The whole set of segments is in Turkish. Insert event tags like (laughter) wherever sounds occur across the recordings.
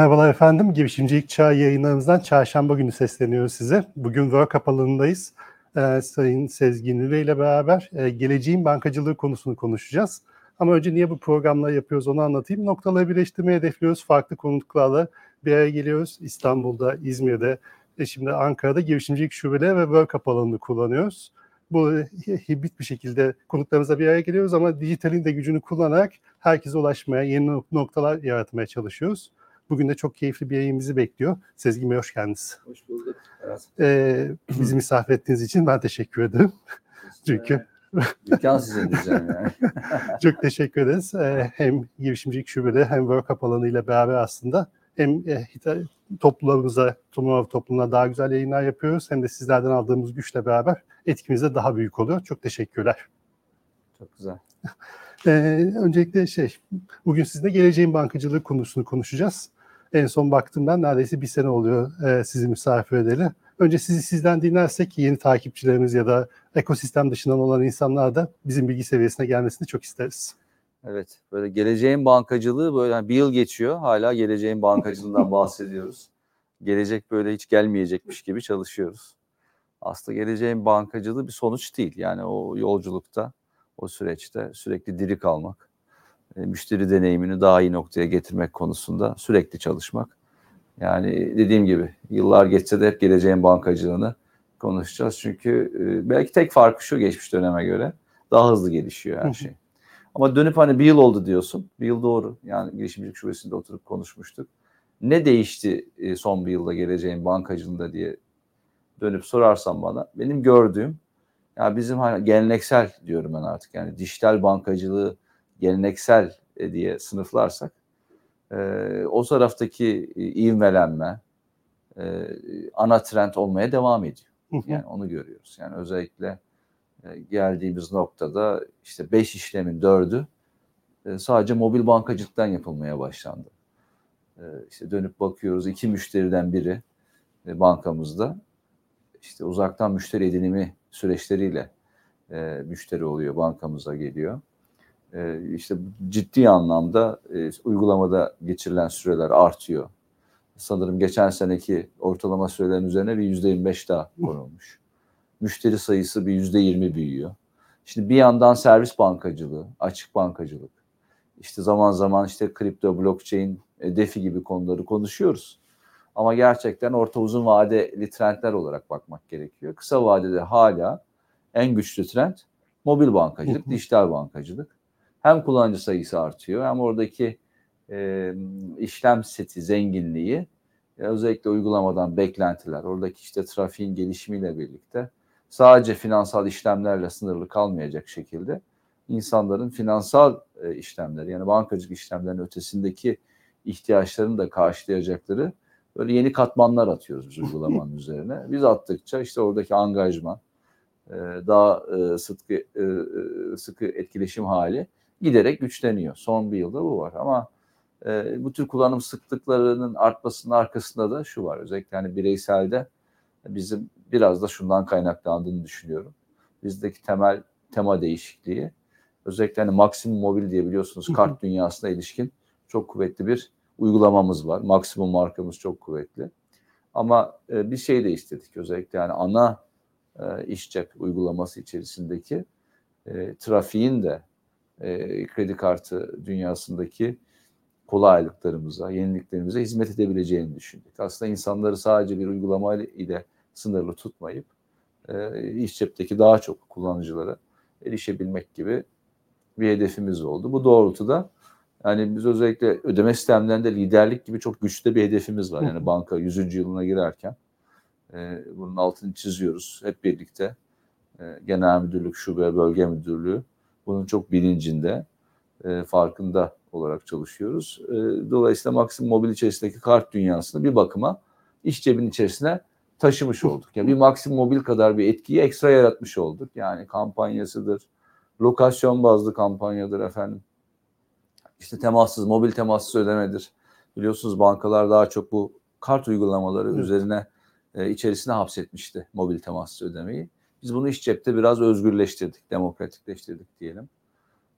Merhabalar efendim. Girişimcilik Çağ yayınlarımızdan çarşamba günü sesleniyoruz size. Bugün Work Up alanındayız. Ee, Sayın Sezgin Üre ile beraber e, geleceğin bankacılığı konusunu konuşacağız. Ama önce niye bu programları yapıyoruz onu anlatayım. Noktaları birleştirmeyi hedefliyoruz. Farklı konuklarla bir araya geliyoruz. İstanbul'da, İzmir'de, e şimdi Ankara'da girişimcilik şubeleri ve Work Up alanını kullanıyoruz. Bu hibrit bir şekilde konuklarımızla bir araya geliyoruz ama dijitalin de gücünü kullanarak herkese ulaşmaya, yeni noktalar yaratmaya çalışıyoruz. Bugün de çok keyifli bir yayın bekliyor. Sezgin Bey hoş geldiniz. Hoş bulduk. Ee, bizi misafir ettiğiniz için ben teşekkür ederim. (laughs) Çünkü Dükkan size diyeceğim yani. (laughs) çok teşekkür ederiz. Ee, hem girişimcilik şubede hem work up alanıyla beraber aslında hem e, toplumumuza, toplumuna daha güzel yayınlar yapıyoruz. Hem de sizlerden aldığımız güçle beraber etkimiz de daha büyük oluyor. Çok teşekkürler. Çok güzel. Ee, öncelikle şey, bugün sizinle geleceğin bankacılığı konusunu konuşacağız. En son baktım ben neredeyse bir sene oluyor e, sizi misafir edeli. Önce sizi sizden dinlersek yeni takipçilerimiz ya da ekosistem dışından olan insanlar da bizim bilgi seviyesine gelmesini çok isteriz. Evet, böyle geleceğin bankacılığı böyle yani bir yıl geçiyor hala geleceğin bankacılığından (laughs) bahsediyoruz. Gelecek böyle hiç gelmeyecekmiş gibi çalışıyoruz. Aslında geleceğin bankacılığı bir sonuç değil. Yani o yolculukta, o süreçte sürekli diri kalmak, müşteri deneyimini daha iyi noktaya getirmek konusunda sürekli çalışmak. Yani dediğim gibi yıllar geçse de hep geleceğin bankacılığını konuşacağız. Çünkü e, belki tek farkı şu geçmiş döneme göre daha hızlı gelişiyor her şey. Ama dönüp hani bir yıl oldu diyorsun. Bir yıl doğru. Yani girişimcilik şubesinde oturup konuşmuştuk. Ne değişti e, son bir yılda geleceğin bankacılığında diye dönüp sorarsan bana benim gördüğüm ya bizim hani geleneksel diyorum ben artık yani dijital bankacılığı geleneksel e, diye sınıflarsak e, o taraftaki e, ivmelenme e, ana trend olmaya devam ediyor. Yani onu görüyoruz. Yani özellikle e, geldiğimiz noktada işte beş işlemin dördü e, sadece mobil bankacılıktan yapılmaya başlandı. E, işte dönüp bakıyoruz iki müşteriden biri e, bankamızda işte uzaktan müşteri edinimi süreçleriyle e, müşteri oluyor, bankamıza geliyor. E, işte ciddi anlamda e, uygulamada geçirilen süreler artıyor. Sanırım geçen seneki ortalama sürelerin üzerine bir yüzde 25 daha konulmuş. Müşteri sayısı bir yüzde 20 büyüyor. Şimdi bir yandan servis bankacılığı, açık bankacılık, işte zaman zaman işte kripto, blockchain, e, defi gibi konuları konuşuyoruz. Ama gerçekten orta uzun vadeli trendler olarak bakmak gerekiyor. Kısa vadede hala en güçlü trend mobil bankacılık, dijital bankacılık. Hem kullanıcı sayısı artıyor hem oradaki e, işlem seti zenginliği e, özellikle uygulamadan beklentiler, oradaki işte trafiğin gelişimiyle birlikte sadece finansal işlemlerle sınırlı kalmayacak şekilde insanların finansal e, işlemler yani bankacılık işlemlerinin ötesindeki ihtiyaçlarını da karşılayacakları böyle yeni katmanlar atıyoruz biz uygulamanın (laughs) üzerine. Biz attıkça işte oradaki angajman, e, daha e, sıkı, sıkı etkileşim hali giderek güçleniyor. Son bir yılda bu var ama bu tür kullanım sıklıklarının artmasının arkasında da şu var. Özellikle hani bireyselde bizim biraz da şundan kaynaklandığını düşünüyorum. Bizdeki temel tema değişikliği özellikle hani maksimum mobil diye biliyorsunuz kart dünyasına ilişkin çok kuvvetli bir uygulamamız var. Maksimum markamız çok kuvvetli. Ama e, bir şey de istedik özellikle yani ana e, iş cep uygulaması içerisindeki e, trafiğin de e, kredi kartı dünyasındaki kolaylıklarımıza, yeniliklerimize hizmet edebileceğini düşündük. Aslında insanları sadece bir uygulama ile sınırlı tutmayıp e, iş cepteki daha çok kullanıcılara erişebilmek gibi bir hedefimiz oldu. Bu doğrultuda yani biz özellikle ödeme sistemlerinde liderlik gibi çok güçlü bir hedefimiz var. Yani banka 100. yılına girerken e, bunun altını çiziyoruz hep birlikte. E, genel müdürlük, şube, bölge müdürlüğü bunun çok bilincinde, e, farkında olarak çalışıyoruz. E, dolayısıyla Maxim Mobil içerisindeki kart dünyasını bir bakıma iş cebinin içerisine taşımış olduk. Yani bir Maxim Mobil kadar bir etkiyi ekstra yaratmış olduk. Yani kampanyasıdır, lokasyon bazlı kampanyadır efendim işte temassız, mobil temassız ödemedir. Biliyorsunuz bankalar daha çok bu kart uygulamaları evet. üzerine e, içerisine hapsetmişti mobil temassız ödemeyi. Biz bunu iş cepte biraz özgürleştirdik, demokratikleştirdik diyelim.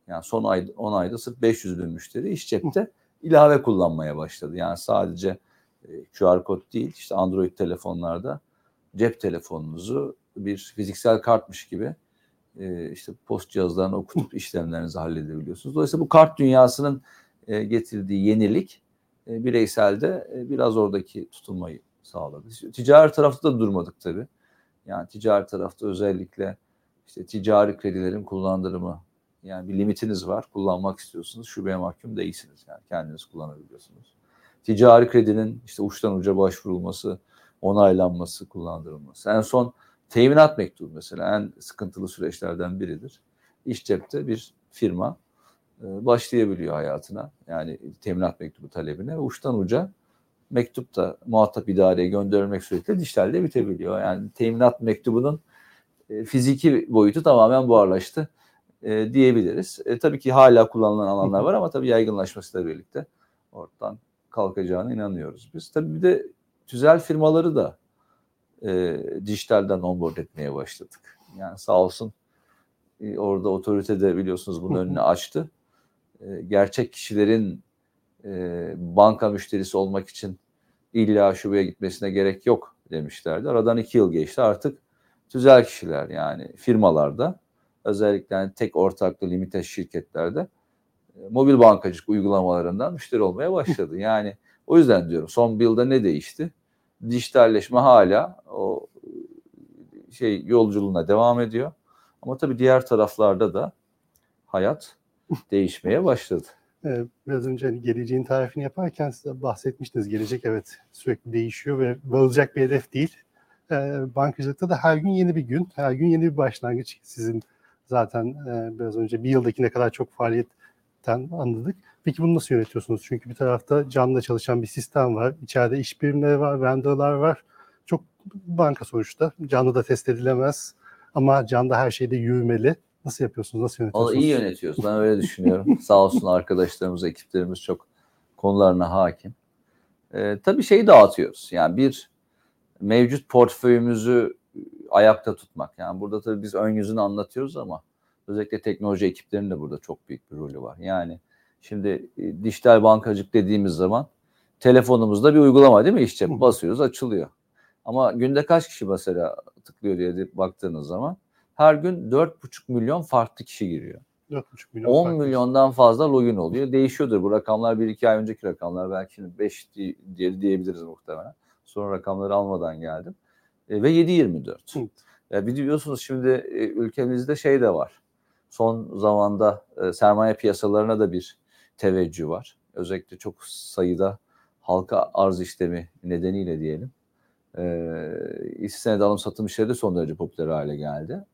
Yani son ay 10 ayda sırf 500 bin müşteri iş cepte ilave kullanmaya başladı. Yani sadece e, QR kod değil işte Android telefonlarda cep telefonunuzu bir fiziksel kartmış gibi e, işte post cihazlarına okutup işlemlerinizi halledebiliyorsunuz. Dolayısıyla bu kart dünyasının e, getirdiği yenilik bireyselde biraz oradaki tutunmayı sağladı. Ticari tarafta da durmadık tabii. Yani ticari tarafta özellikle işte ticari kredilerin kullandırımı yani bir limitiniz var kullanmak istiyorsunuz şubeye mahkum değilsiniz yani kendiniz kullanabiliyorsunuz. Ticari kredinin işte uçtan uca başvurulması, onaylanması, kullandırılması. En son teminat mektubu mesela en sıkıntılı süreçlerden biridir. İş cepte bir firma e, başlayabiliyor hayatına. Yani teminat mektubu talebine uçtan uca mektup da muhatap idareye gönderilmek suretiyle dijitalde bitebiliyor. Yani teminat mektubunun e, fiziki boyutu tamamen buharlaştı e, diyebiliriz. E, tabii ki hala kullanılan alanlar var ama tabii yaygınlaşmasıyla birlikte ortadan kalkacağına inanıyoruz biz. Tabii bir de tüzel firmaları da e, dijitalden onboard etmeye başladık. Yani sağ olsun e, orada otorite de biliyorsunuz bunun önünü (laughs) açtı. E, gerçek kişilerin e, banka müşterisi olmak için illa şubeye gitmesine gerek yok demişlerdi. Aradan iki yıl geçti artık tüzel kişiler yani firmalarda özellikle yani tek ortaklı limite şirketlerde e, mobil bankacılık uygulamalarından müşteri olmaya başladı. (laughs) Yani o yüzden diyorum son bir yılda ne değişti? Dijitalleşme hala o şey yolculuğuna devam ediyor. Ama tabii diğer taraflarda da hayat değişmeye başladı. Biraz önce hani geleceğin tarifini yaparken size bahsetmiştiniz. Gelecek evet sürekli değişiyor ve varılacak bir hedef değil. Bankacılıkta da her gün yeni bir gün, her gün yeni bir başlangıç. Sizin zaten biraz önce bir yıldaki ne kadar çok faaliyetten anladık. Peki bunu nasıl yönetiyorsunuz? Çünkü bir tarafta canlı çalışan bir sistem var. İçeride iş birimleri var, vendorlar var. Çok banka sonuçta. Canlı da test edilemez. Ama canlı her şeyde yürümeli. Nasıl yapıyorsunuz? Nasıl yönetiyorsunuz? Onu iyi yönetiyoruz. Ben öyle düşünüyorum. (laughs) Sağ olsun arkadaşlarımız, ekiplerimiz çok konularına hakim. Ee, tabii şeyi dağıtıyoruz. Yani bir mevcut portföyümüzü ayakta tutmak. Yani burada tabii biz ön yüzünü anlatıyoruz ama özellikle teknoloji ekiplerinin de burada çok büyük bir rolü var. Yani şimdi e, dijital bankacılık dediğimiz zaman telefonumuzda bir uygulama değil mi? İşte basıyoruz açılıyor. Ama günde kaç kişi mesela tıklıyor diye baktığınız zaman her gün 4,5 milyon farklı kişi giriyor. 4,5 milyon 10 farklı. milyondan fazla login oluyor. Değişiyordur bu rakamlar 1-2 ay önceki rakamlar. Belki şimdi 5 diye diyebiliriz muhtemelen. Sonra rakamları almadan geldim. E, ve 7-24. Evet. E, biliyorsunuz şimdi e, ülkemizde şey de var. Son zamanda e, sermaye piyasalarına da bir teveccüh var. Özellikle çok sayıda halka arz işlemi nedeniyle diyelim. E, hisse senedi alım satım işleri de son derece popüler hale geldi.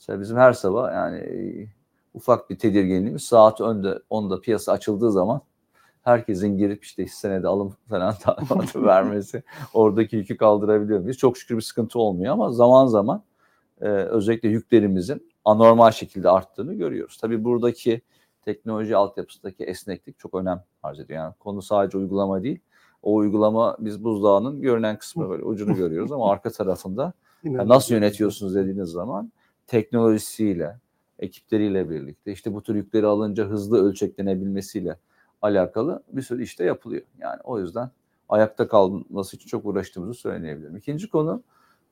Mesela bizim her sabah yani e, ufak bir tedirginliğimiz saat önde 10'da piyasa açıldığı zaman herkesin girip işte senedi alım (laughs) falan talimatı (laughs) vermesi oradaki yükü kaldırabiliyor muyuz? Çok şükür bir sıkıntı olmuyor ama zaman zaman e, özellikle yüklerimizin anormal şekilde arttığını görüyoruz. Tabii buradaki teknoloji altyapısındaki esneklik çok önem arz ediyor. Yani konu sadece uygulama değil. O uygulama biz buzdağının görünen kısmı böyle ucunu görüyoruz ama arka tarafında (laughs) yani nasıl yönetiyorsunuz dediğiniz zaman teknolojisiyle, ekipleriyle birlikte işte bu tür yükleri alınca hızlı ölçeklenebilmesiyle alakalı bir sürü işte yapılıyor. Yani o yüzden ayakta kalması için çok uğraştığımızı söyleyebilirim. İkinci konu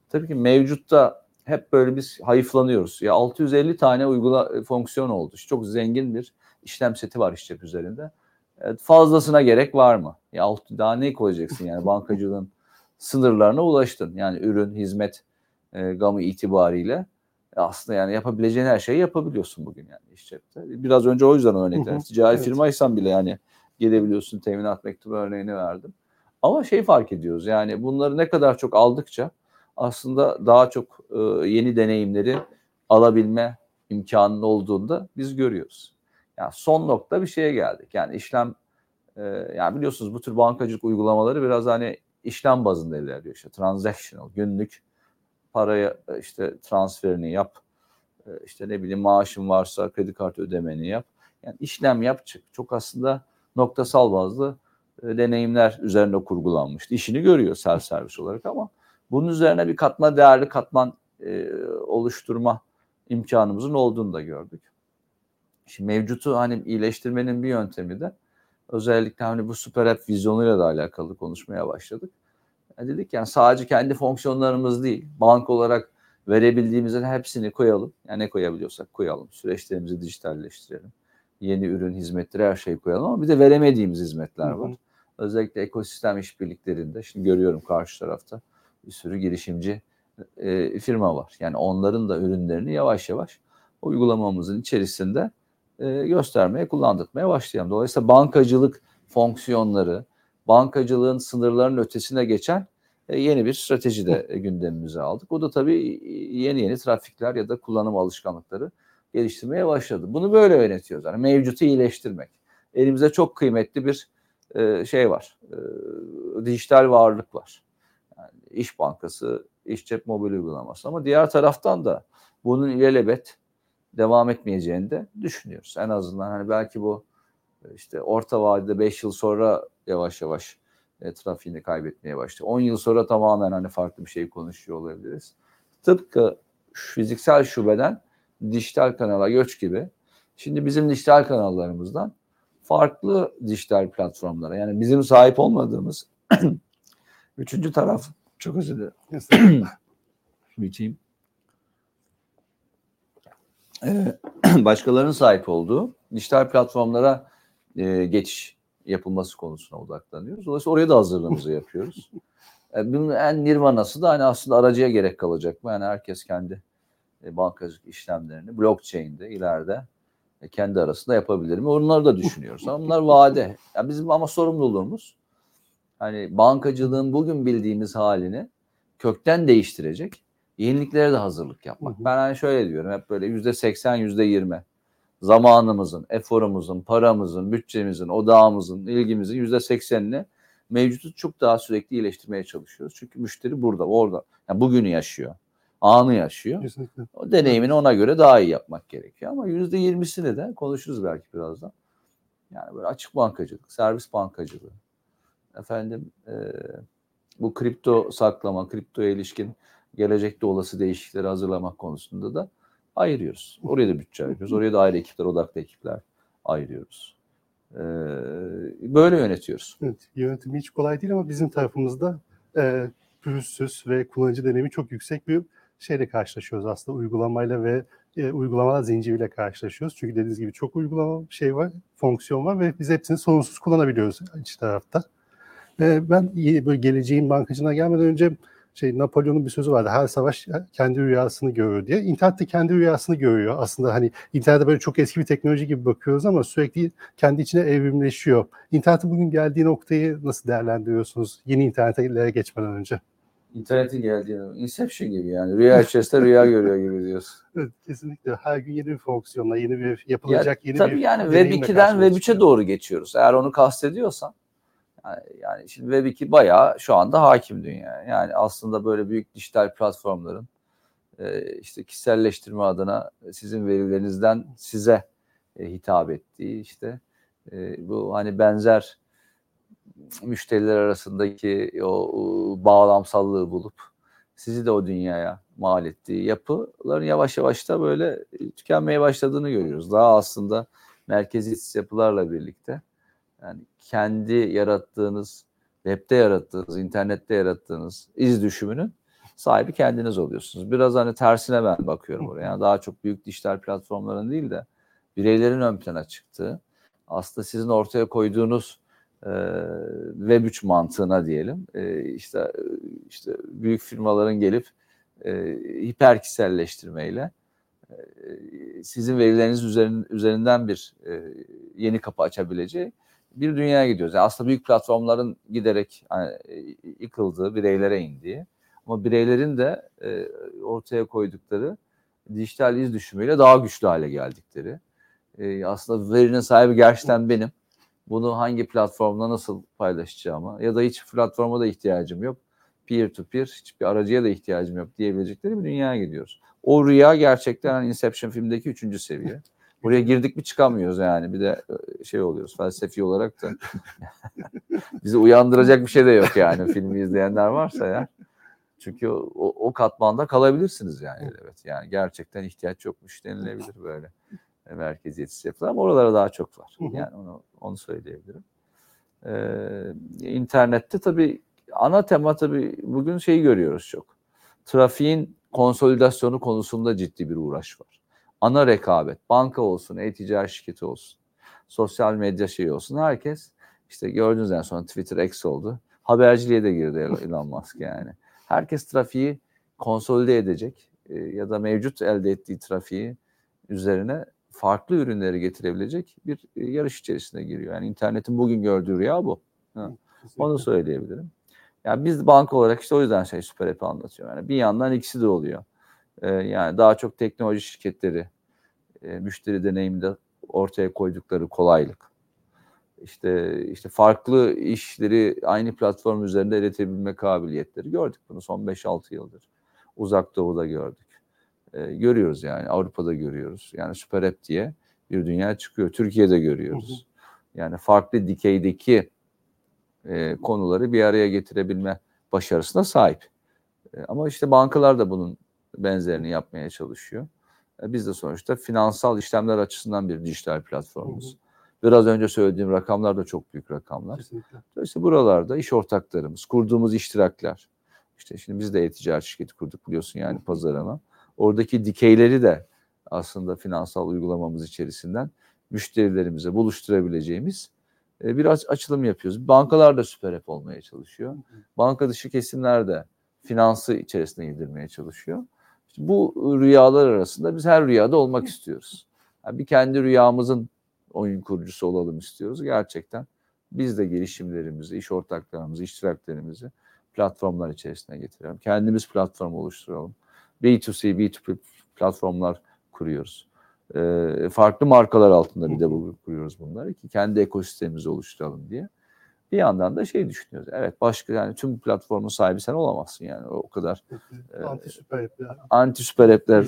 tabii ki mevcutta hep böyle biz hayıflanıyoruz. Ya 650 tane uygula fonksiyon oldu. Çok zengin bir işlem seti var işçep üzerinde. Evet, fazlasına gerek var mı? Ya daha ne koyacaksın yani (laughs) bankacılığın sınırlarına ulaştın. Yani ürün, hizmet e, gamı itibariyle aslında yani yapabileceğin her şeyi yapabiliyorsun bugün yani iş cepte. Biraz önce o yüzden örnekler. Ticari evet. firmaysan bile yani gelebiliyorsun teminat mektubu örneğini verdim. Ama şey fark ediyoruz yani bunları ne kadar çok aldıkça aslında daha çok e, yeni deneyimleri alabilme imkanının olduğunda biz görüyoruz. Yani son nokta bir şeye geldik. Yani işlem e, yani biliyorsunuz bu tür bankacılık uygulamaları biraz hani işlem bazında ilerliyor. İşte transactional, günlük paraya işte transferini yap. işte ne bileyim maaşın varsa kredi kartı ödemeni yap. Yani işlem yap çık. Çok aslında noktasal bazlı deneyimler üzerine kurgulanmıştı. İşini görüyor self servis olarak ama bunun üzerine bir katma değerli katman e, oluşturma imkanımızın olduğunu da gördük. Şimdi mevcutu hani iyileştirmenin bir yöntemi de Özellikle hani bu süper app vizyonuyla da alakalı konuşmaya başladık. Dedik yani sadece kendi fonksiyonlarımız değil, bank olarak verebildiğimizin hepsini koyalım. Yani ne koyabiliyorsak koyalım. Süreçlerimizi dijitalleştirelim. Yeni ürün, hizmetleri her şeyi koyalım ama bir de veremediğimiz hizmetler var. Hı hı. Özellikle ekosistem işbirliklerinde şimdi görüyorum karşı tarafta bir sürü girişimci e, firma var. Yani onların da ürünlerini yavaş yavaş uygulamamızın içerisinde e, göstermeye, kullandırmaya başlayalım. Dolayısıyla bankacılık fonksiyonları, bankacılığın sınırlarının ötesine geçen e, yeni bir strateji de e, gündemimize aldık. O da tabii yeni yeni trafikler ya da kullanım alışkanlıkları geliştirmeye başladı. Bunu böyle yönetiyoruz. Yani mevcutu iyileştirmek. Elimizde çok kıymetli bir e, şey var. E, dijital varlık var. Yani İş Bankası, İş Cep Mobil uygulaması ama diğer taraftan da bunun ilelebet devam etmeyeceğini de düşünüyoruz. En azından hani belki bu işte orta vadede 5 yıl sonra yavaş yavaş e, trafiğini kaybetmeye başladı. 10 yıl sonra tamamen hani farklı bir şey konuşuyor olabiliriz. Tıpkı fiziksel şubeden dijital kanala göç gibi. Şimdi bizim dijital kanallarımızdan farklı dijital platformlara yani bizim sahip olmadığımız (clears throat) üçüncü taraf çok özür dilerim. Biçeyim. (clears throat) Ee, (clears throat) başkalarının sahip olduğu dijital platformlara e, geçiş yapılması konusuna odaklanıyoruz. Dolayısıyla oraya da hazırlığımızı yapıyoruz. (laughs) E, bunun en nirvanası da hani aslında aracıya gerek kalacak mı? Yani herkes kendi e, bankacılık işlemlerini blockchain'de ileride e, kendi arasında yapabilir mi? Onları da düşünüyoruz. Ama bunlar vade. Yani bizim ama sorumluluğumuz hani bankacılığın bugün bildiğimiz halini kökten değiştirecek yeniliklere de hazırlık yapmak. Ben hani şöyle diyorum hep böyle yüzde seksen, yüzde yirmi zamanımızın, eforumuzun, paramızın, bütçemizin, odağımızın, ilgimizin yüzde seksenini mevcutu çok daha sürekli iyileştirmeye çalışıyoruz. Çünkü müşteri burada, orada. Yani bugünü yaşıyor. Anı yaşıyor. Kesinlikle. O deneyimini ona göre daha iyi yapmak gerekiyor. Ama yüzde yirmisini de konuşuruz belki birazdan. Yani böyle açık bankacılık, servis bankacılığı. Efendim e, bu kripto saklama, kriptoya ilişkin gelecekte olası değişiklikleri hazırlamak konusunda da ayırıyoruz. Oraya da bütçe ayırıyoruz. Oraya da ayrı ekipler, odaklı ekipler ayırıyoruz. Ee, böyle yönetiyoruz. Evet, yönetim hiç kolay değil ama bizim tarafımızda e, pürüzsüz ve kullanıcı deneyimi çok yüksek bir şeyle karşılaşıyoruz aslında uygulamayla ve e, uygulamalar zinciriyle karşılaşıyoruz. Çünkü dediğiniz gibi çok uygulama şey var, fonksiyon var ve biz hepsini sorunsuz kullanabiliyoruz iç tarafta. E, ben böyle geleceğin bankacına gelmeden önce şey Napolyon'un bir sözü vardı. Her savaş kendi rüyasını görüyor diye. İnternet de kendi rüyasını görüyor. Aslında hani internette böyle çok eski bir teknoloji gibi bakıyoruz ama sürekli kendi içine evrimleşiyor. İnternetin bugün geldiği noktayı nasıl değerlendiriyorsunuz yeni internete geçmeden önce? İnternetin geldiği Inception gibi yani. Rüya içerisinde rüya görüyor gibi diyorsun. (laughs) Evet, kesinlikle. Her gün yeni bir fonksiyonla, yeni bir yapılacak ya, yeni tabii bir yani Web 2'den Web 3'e doğru geçiyoruz. Eğer onu kastediyorsan yani şimdi Web2 bayağı şu anda hakim dünya. Yani aslında böyle büyük dijital platformların e, işte kişiselleştirme adına sizin verilerinizden size e, hitap ettiği işte e, bu hani benzer müşteriler arasındaki o bağlamsallığı bulup sizi de o dünyaya mal ettiği yapıların yavaş yavaş da böyle tükenmeye başladığını görüyoruz. Daha aslında merkeziyetsiz yapılarla birlikte yani kendi yarattığınız, webde yarattığınız, internette yarattığınız iz düşümünün sahibi kendiniz oluyorsunuz. Biraz hani tersine ben bakıyorum oraya. Yani daha çok büyük dijital platformların değil de bireylerin ön plana çıktığı, aslında sizin ortaya koyduğunuz e, web 3 mantığına diyelim, e, işte işte büyük firmaların gelip e, hiper kişiselleştirmeyle e, sizin verileriniz üzerinden, üzerinden bir e, yeni kapı açabileceği bir dünyaya gidiyoruz. Yani aslında büyük platformların giderek hani, yıkıldığı, bireylere indiği ama bireylerin de e, ortaya koydukları dijital iz düşümüyle daha güçlü hale geldikleri. E, aslında verinin sahibi gerçekten benim. Bunu hangi platformda nasıl paylaşacağımı ya da hiç platforma da ihtiyacım yok. Peer to peer hiçbir aracıya da ihtiyacım yok diyebilecekleri bir dünyaya gidiyoruz. O rüya gerçekten Inception filmdeki üçüncü seviye. Buraya girdik mi çıkamıyoruz yani. Bir de e, şey oluyoruz felsefi olarak da. (laughs) Bizi uyandıracak bir şey de yok yani filmi izleyenler varsa ya. Çünkü o, o katmanda kalabilirsiniz yani. Evet yani gerçekten ihtiyaç yokmuş denilebilir böyle merkeziyetsiz yapılar ama oralara daha çok var. Yani onu onu söyleyebilirim. Ee, internette tabii ana tema tabii bugün şeyi görüyoruz çok. Trafiğin konsolidasyonu konusunda ciddi bir uğraş var. Ana rekabet, banka olsun, e-ticaret şirketi olsun, sosyal medya şeyi olsun. Herkes işte gördüğünüz en son Twitter X oldu. Haberciliğe de girdi Elon Musk yani. Herkes trafiği konsolide edecek e, ya da mevcut elde ettiği trafiği üzerine farklı ürünleri getirebilecek bir e, yarış içerisine giriyor. Yani internetin bugün gördüğü rüya bu. Ha. Onu söyleyebilirim. Yani biz banka olarak işte o yüzden şey Süper App'i anlatıyor. Yani bir yandan ikisi de oluyor. Ee, yani daha çok teknoloji şirketleri e, müşteri deneyiminde ortaya koydukları kolaylık. İşte işte farklı işleri aynı platform üzerinde üretebilme kabiliyetleri gördük bunu son 5-6 yıldır. Uzak Doğu'da gördük. Ee, görüyoruz yani Avrupa'da görüyoruz. Yani Süper App diye bir dünya çıkıyor. Türkiye'de görüyoruz. Yani farklı dikeydeki e, konuları bir araya getirebilme başarısına sahip. E, ama işte bankalar da bunun benzerini yapmaya çalışıyor. E, biz de sonuçta finansal işlemler açısından bir dijital platformumuz. Biraz önce söylediğim rakamlar da çok büyük rakamlar. Kesinlikle. İşte buralarda iş ortaklarımız, kurduğumuz iştirakler. İşte şimdi biz de e-ticaret şirketi kurduk biliyorsun yani pazarına. Oradaki dikeyleri de aslında finansal uygulamamız içerisinden müşterilerimize buluşturabileceğimiz e, bir aç- açılım yapıyoruz. Bankalar da süper app olmaya çalışıyor. Banka dışı kesimler de finansı içerisine girdirmeye çalışıyor. Bu rüyalar arasında biz her rüyada olmak istiyoruz. Yani bir kendi rüyamızın oyun kurucusu olalım istiyoruz. Gerçekten biz de girişimlerimizi, iş ortaklarımızı, iştiraklerimizi platformlar içerisine getirelim. Kendimiz platform oluşturalım. B2C, B2B platformlar kuruyoruz. Ee, farklı markalar altında bir de bu kuruyoruz bunları ki kendi ekosistemimizi oluşturalım diye. Bir yandan da şey düşünüyoruz. Evet başka yani tüm platformun sahibi sen olamazsın yani o kadar. Anti süper app ya. Anti süper app'ler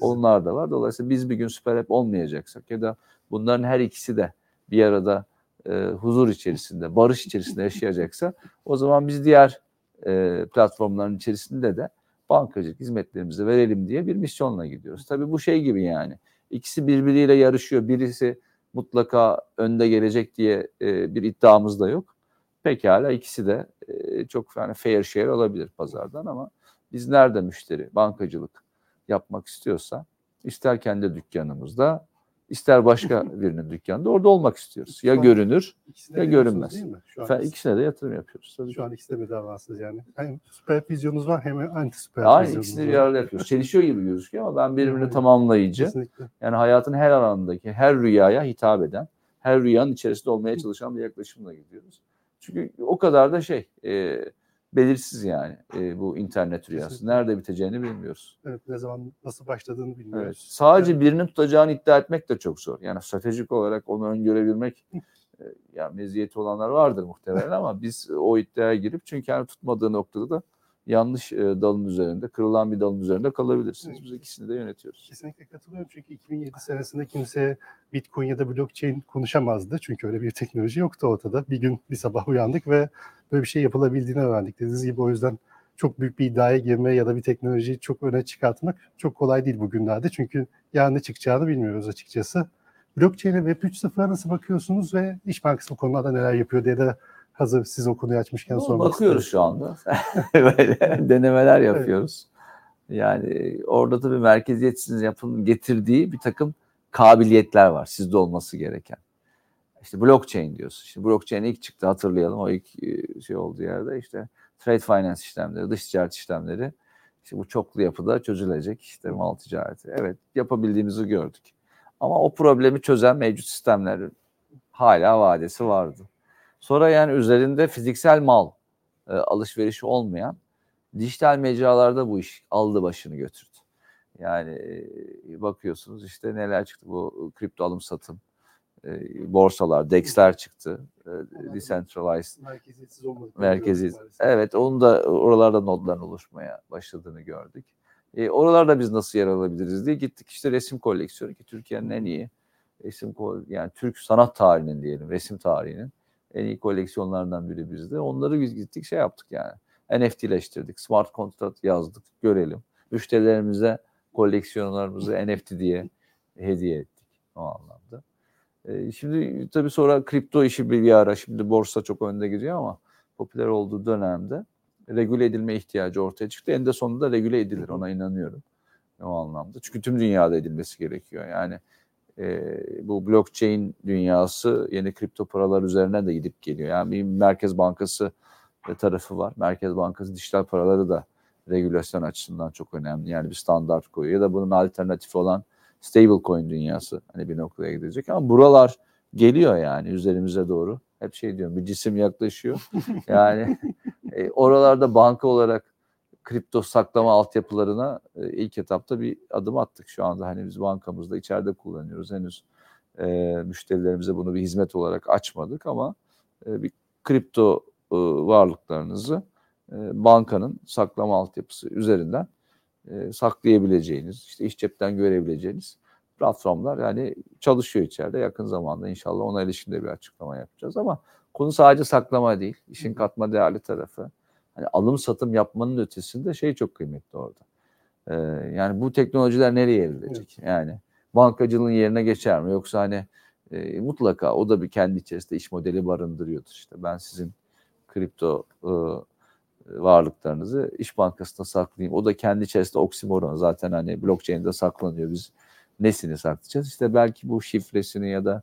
onlar da var. Dolayısıyla biz bir gün süper app olmayacaksak ya da bunların her ikisi de bir arada e, huzur içerisinde, barış içerisinde yaşayacaksa o zaman biz diğer e, platformların içerisinde de bankacılık hizmetlerimizi verelim diye bir misyonla gidiyoruz. Tabii bu şey gibi yani. İkisi birbiriyle yarışıyor. Birisi mutlaka önde gelecek diye e, bir iddiamız da yok. Pekala ikisi de e, çok yani fair share olabilir pazardan ama biz nerede müşteri bankacılık yapmak istiyorsa ister kendi dükkanımızda ister başka (laughs) birinin dükkanında orada olmak istiyoruz. Ya görünür ya görünmez. Değil mi? Şu an, Fe- ikisine de yatırım yapıyoruz. Tabii. şu an ikisine de davasız yani. Hem süper app vizyonunuz var hem anti süper app Aynı vizyonunuz ikisini var. bir arada yapıyoruz. Çelişiyor gibi gözüküyor ama ben birbirini tamamlayıcı. Kesinlikle. Yani hayatın her alanındaki her rüyaya hitap eden, her rüyanın içerisinde olmaya çalışan bir yaklaşımla gidiyoruz. Çünkü o kadar da şey e, belirsiz yani e, bu internet rüyası. Kesinlikle. Nerede biteceğini bilmiyoruz. Evet, ne zaman nasıl başladığını Evet. bilmiyoruz. Sadece Yani- birinin tutacağını iddia etmek de çok zor. Yani stratejik olarak onu öngörebilmek e, ya meziyeti olanlar vardır muhtemelen ama biz o iddiaya girip çünkü yani tutmadığı noktada da yanlış e, dalın üzerinde, kırılan bir dalın üzerinde kalabilirsiniz. Biz ikisini de yönetiyoruz. Kesinlikle katılıyorum çünkü 2007 senesinde kimse Bitcoin ya da blockchain konuşamazdı. Çünkü öyle bir teknoloji yoktu ortada. Bir gün bir sabah uyandık ve böyle bir şey yapılabildiğini öğrendik. Dediğiniz gibi o yüzden çok büyük bir iddiaya girme ya da bir teknolojiyi çok öne çıkartmak çok kolay değil bugünlerde. Çünkü yarın ne çıkacağını bilmiyoruz açıkçası. Blockchain'e Web 3.0'a nasıl bakıyorsunuz ve İş Bankası bu konularda neler yapıyor diye de hazır siz o konuyu açmışken Ama sormak Bakıyoruz isterim. şu anda. (laughs) Böyle denemeler yapıyoruz. Yani orada tabii merkeziyetsiz yapının getirdiği bir takım kabiliyetler var sizde olması gereken. İşte blockchain diyorsun. İşte blockchain ilk çıktı hatırlayalım. O ilk e, şey olduğu yerde işte trade finance işlemleri, dış ticaret işlemleri işte bu çoklu yapıda çözülecek işte mal ticareti. Evet yapabildiğimizi gördük. Ama o problemi çözen mevcut sistemler hala vadesi vardı. Sonra yani üzerinde fiziksel mal e, alışverişi olmayan dijital mecralarda bu iş aldı başını götürdü. Yani e, bakıyorsunuz işte neler çıktı bu kripto alım satım, e, borsalar, DEX'ler çıktı, e, decentralized Merkeziyetsiz. Evet, onun da oralarda nodların oluşmaya başladığını gördük. E, oralarda biz nasıl yer alabiliriz diye gittik işte resim koleksiyonu ki Türkiye'nin en iyi resim yani Türk sanat tarihinin diyelim resim tarihinin en iyi koleksiyonlarından biri bizde. Onları biz gittik şey yaptık yani. NFT'leştirdik, smart contract yazdık, görelim. Müşterilerimize koleksiyonlarımızı NFT diye hediye ettik o anlamda. E, şimdi tabii sonra kripto işi bir, bir ara şimdi borsa çok önde gidiyor ama popüler olduğu dönemde regüle edilme ihtiyacı ortaya çıktı. En de sonunda regüle edilir ona inanıyorum o anlamda. Çünkü tüm dünyada edilmesi gerekiyor. Yani e, bu blockchain dünyası yeni kripto paralar üzerine de gidip geliyor. Yani bir merkez bankası tarafı var. Merkez bankası dijital paraları da regülasyon açısından çok önemli. Yani bir standart koyuyor ya da bunun alternatifi olan stablecoin dünyası hani bir noktaya gidecek ama buralar geliyor yani üzerimize doğru. Hep şey diyorum bir cisim yaklaşıyor. (laughs) Yani e, oralarda banka olarak kripto saklama altyapılarına e, ilk etapta bir adım attık. Şu anda hani biz bankamızda içeride kullanıyoruz. Henüz e, müşterilerimize bunu bir hizmet olarak açmadık ama e, bir kripto e, varlıklarınızı e, bankanın saklama altyapısı üzerinden e, saklayabileceğiniz, işte iş cepten görebileceğiniz platformlar yani çalışıyor içeride. Yakın zamanda inşallah ona ilişkin de bir açıklama yapacağız ama konu sadece saklama değil. işin katma değerli tarafı. Hani alım satım yapmanın ötesinde şey çok kıymetli orada. Ee, yani bu teknolojiler nereye evrilecek? Evet. Yani bankacılığın yerine geçer mi? Yoksa hani e, mutlaka o da bir kendi içerisinde iş modeli barındırıyordur. İşte ben sizin kripto e, varlıklarınızı iş bankasında saklayayım. O da kendi içerisinde oksimoron. Zaten hani blockchain'de saklanıyor. Biz nesini saklayacağız? İşte belki bu şifresini ya da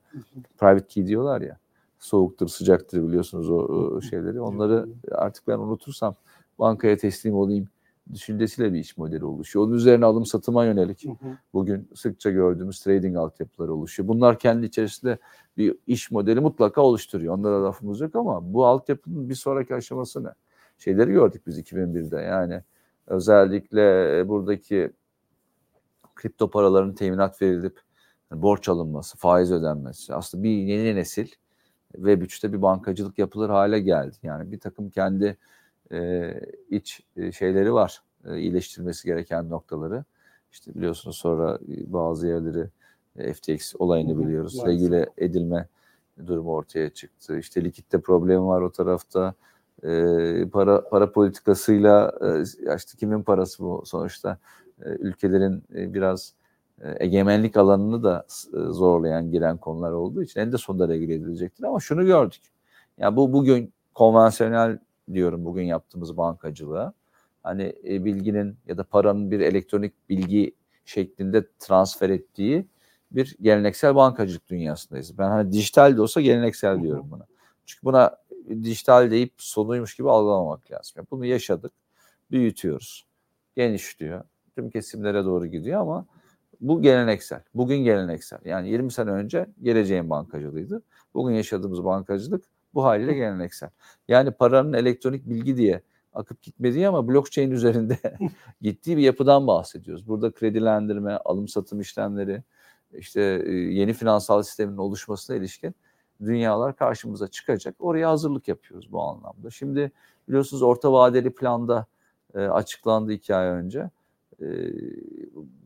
private key diyorlar ya. Soğuktur, sıcaktır biliyorsunuz o şeyleri. Onları artık ben unutursam bankaya teslim olayım düşüncesiyle bir iş modeli oluşuyor. Onun üzerine alım satıma yönelik bugün sıkça gördüğümüz trading altyapıları oluşuyor. Bunlar kendi içerisinde bir iş modeli mutlaka oluşturuyor. Onlara lafımız yok ama bu altyapının bir sonraki aşaması ne? Şeyleri gördük biz 2001'de yani özellikle e, buradaki kripto paraların teminat verilip borç alınması, faiz ödenmesi. Aslında bir yeni nesil Web3'te bir bankacılık yapılır hale geldi. Yani bir takım kendi e, iç e, şeyleri var. E, iyileştirmesi gereken noktaları. İşte biliyorsunuz sonra bazı yerleri e, FTX olayını biliyoruz. Regüle edilme durumu ortaya çıktı. İşte likitte problem var o tarafta. E, para para politikasıyla e, işte kimin parası bu sonuçta e, ülkelerin e, biraz e, egemenlik alanını da e, zorlayan giren konular olduğu için en de sonunda regüle edilecektir. Ama şunu gördük. Yani bu bugün konvansiyonel diyorum bugün yaptığımız bankacılığa. Hani e, bilginin ya da paranın bir elektronik bilgi şeklinde transfer ettiği bir geleneksel bankacılık dünyasındayız. Ben hani dijital de olsa geleneksel diyorum buna. Çünkü buna dijital deyip sonuymuş gibi algılamamak lazım. Yani bunu yaşadık, büyütüyoruz, genişliyor, tüm kesimlere doğru gidiyor ama bu geleneksel. Bugün geleneksel. Yani 20 sene önce geleceğin bankacılığıydı. Bugün yaşadığımız bankacılık bu haliyle geleneksel. Yani paranın elektronik bilgi diye akıp gitmediği ama blockchain üzerinde (laughs) (laughs) gittiği bir yapıdan bahsediyoruz. Burada kredilendirme, alım satım işlemleri, işte e, yeni finansal sistemin oluşmasına ilişkin dünyalar karşımıza çıkacak. Oraya hazırlık yapıyoruz bu anlamda. Şimdi biliyorsunuz orta vadeli planda e, açıklandı iki ay önce. E,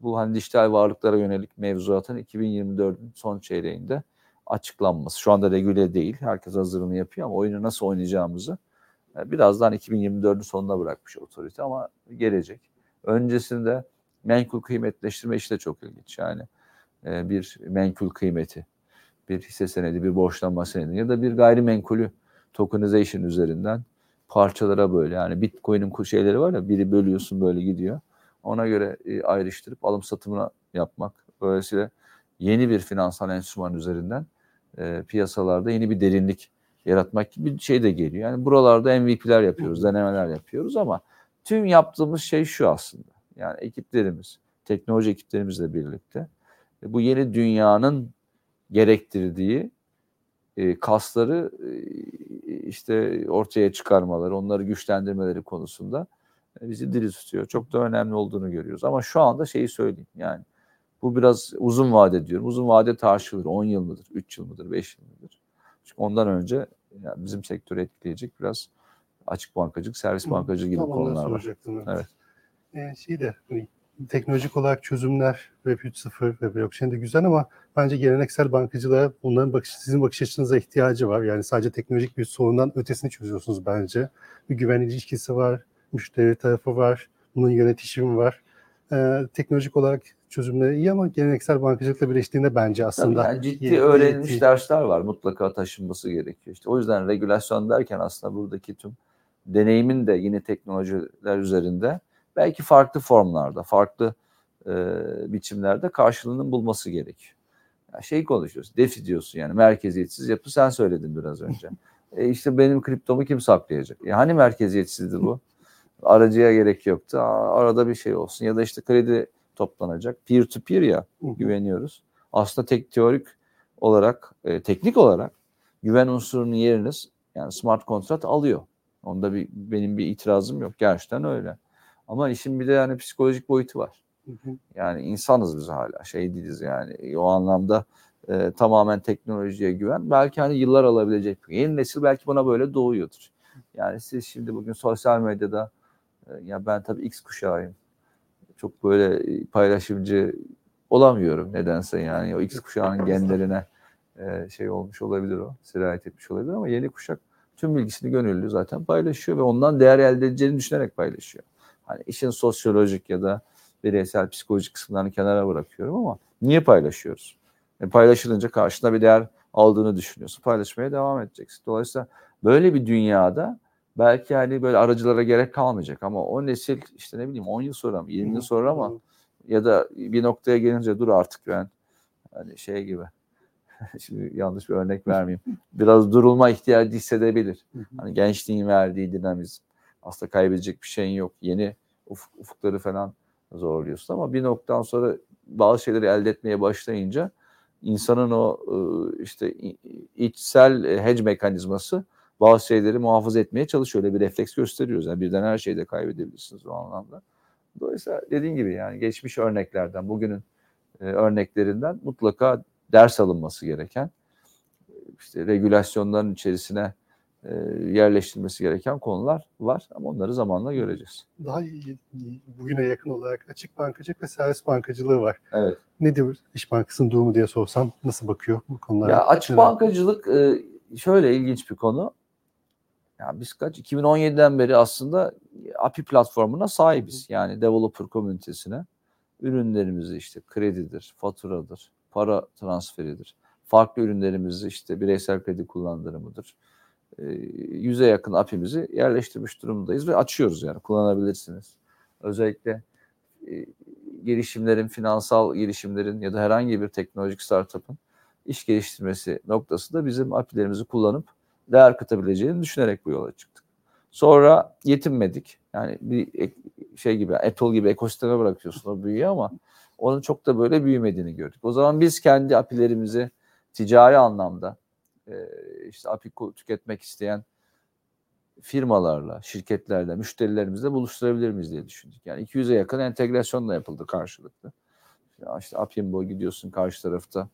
bu hani dijital varlıklara yönelik mevzuatın 2024'ün son çeyreğinde açıklanması. Şu anda regüle değil. Herkes hazırlığını yapıyor ama oyunu nasıl oynayacağımızı e, birazdan 2024'ün sonuna bırakmış otorite ama gelecek. Öncesinde menkul kıymetleştirme işi de çok ilginç. Yani e, bir menkul kıymeti, bir hisse senedi, bir borçlanma senedi ya da bir gayrimenkulü tokenization üzerinden parçalara böyle yani Bitcoin'in şeyleri var ya biri bölüyorsun böyle gidiyor. Ona göre e, ayrıştırıp alım satımına yapmak. Dolayısıyla yeni bir finansal enstrüman üzerinden e, piyasalarda yeni bir derinlik yaratmak gibi bir şey de geliyor. Yani buralarda MVP'ler yapıyoruz, denemeler yapıyoruz ama tüm yaptığımız şey şu aslında. Yani ekiplerimiz, teknoloji ekiplerimizle birlikte e, bu yeni dünyanın gerektirdiği e, kasları e, işte ortaya çıkarmaları, onları güçlendirmeleri konusunda bizi diri tutuyor. Çok da önemli olduğunu görüyoruz. Ama şu anda şeyi söyleyeyim yani bu biraz uzun vade diyorum. Uzun vade tartışılır. 10 yıl mıdır, 3 yıl mıdır, 5 yıl mıdır? Çünkü ondan önce yani bizim sektörü etkileyecek biraz açık bankacılık, servis bankacılığı gibi konular var. Evet. evet. Ee, şey de hani teknolojik olarak çözümler Web 3.0 ve blockchain de güzel ama bence geleneksel bankacılığa bunların bakış, sizin bakış açınıza ihtiyacı var. Yani sadece teknolojik bir sorundan ötesini çözüyorsunuz bence. Bir güven ilişkisi var, müşteri tarafı var, bunun yönetişimi var. Ee, teknolojik olarak çözümleri iyi ama geleneksel bankacılıkla birleştiğinde bence aslında Tabii yani ciddi iyi- öğrenilmiş iyi- dersler var. Mutlaka taşınması gerekiyor. İşte o yüzden regülasyon derken aslında buradaki tüm deneyimin de yeni teknolojiler üzerinde belki farklı formlarda, farklı e, biçimlerde karşılığının bulması gerekiyor. Şey konuşuyoruz. DeFi diyorsun yani merkeziyetsiz yapı sen söyledin biraz önce. (laughs) e işte benim kriptomu kim saklayacak? E hani merkeziyetsizdi bu? Aracıya gerek yoktu. Aa, arada bir şey olsun ya da işte kredi toplanacak. Peer to peer ya Hı güveniyoruz. Aslında tek teorik olarak, e, teknik olarak güven unsurunun yerini yani smart kontrat alıyor. Onda bir benim bir itirazım yok. Gerçekten öyle. Ama işin bir de yani psikolojik boyutu var. Hı hı. Yani insanız biz hala. Şey değiliz yani. O anlamda e, tamamen teknolojiye güven. Belki hani yıllar alabilecek. Yeni nesil belki buna böyle doğuyordur. Yani siz şimdi bugün sosyal medyada e, ya ben tabii X kuşağıyım. Çok böyle e, paylaşımcı olamıyorum nedense yani. O X kuşağının genlerine e, şey olmuş olabilir o. Sirayet etmiş olabilir ama yeni kuşak tüm bilgisini gönüllü zaten paylaşıyor ve ondan değer elde edeceğini düşünerek paylaşıyor. Hani işin sosyolojik ya da bireysel psikolojik kısımlarını kenara bırakıyorum ama niye paylaşıyoruz? E, paylaşılınca karşına bir değer aldığını düşünüyorsun. Paylaşmaya devam edeceksin. Dolayısıyla böyle bir dünyada belki hani böyle aracılara gerek kalmayacak ama o nesil işte ne bileyim 10 yıl sonra mı 20 yıl sonra ama ya da bir noktaya gelince dur artık ben hani şey gibi (laughs) şimdi yanlış bir örnek vermeyeyim. Biraz durulma ihtiyacı hissedebilir. Hani gençliğin verdiği dinamizm. Aslında kaybedecek bir şeyin yok. Yeni ufuk, ufukları falan zorluyorsun ama bir noktadan sonra bazı şeyleri elde etmeye başlayınca insanın o e, işte içsel e, hedge mekanizması bazı şeyleri muhafaza etmeye çalışıyor. Öyle bir refleks gösteriyoruz. Yani birden her şeyi de kaybedebilirsiniz o anlamda. Dolayısıyla dediğim gibi yani geçmiş örneklerden, bugünün e, örneklerinden mutlaka ders alınması gereken işte regülasyonların içerisine e, yerleştirilmesi gereken konular var ama onları zamanla göreceğiz. Daha iyi, bugüne yakın olarak açık bankacılık ve servis bankacılığı var. Evet. Nedir İş Bankası'nın durumu diye sorsam nasıl bakıyor bu konulara? Ya açık bankacılık e, şöyle ilginç bir konu. Ya biz kaç 2017'den beri aslında API platformuna sahibiz. Yani developer komünitesine ürünlerimizi işte kredidir, faturadır, para transferidir. Farklı ürünlerimizi işte bireysel kredi kullandırımıdır. E, yüze yakın API'mizi yerleştirmiş durumdayız ve açıyoruz yani kullanabilirsiniz. Özellikle e, girişimlerin, finansal girişimlerin ya da herhangi bir teknolojik startup'ın iş geliştirmesi noktasında bizim API'lerimizi kullanıp değer katabileceğini düşünerek bu yola çıktık. Sonra yetinmedik. Yani bir şey gibi Apple gibi ekosisteme bırakıyorsun o büyüyor ama onun çok da böyle büyümediğini gördük. O zaman biz kendi API'lerimizi ticari anlamda e, işte API tüketmek isteyen firmalarla, şirketlerle, müşterilerimizle buluşturabilir miyiz diye düşündük. Yani 200'e yakın entegrasyonla yapıldı karşılıklı. Ya işte Apimbo gidiyorsun karşı tarafta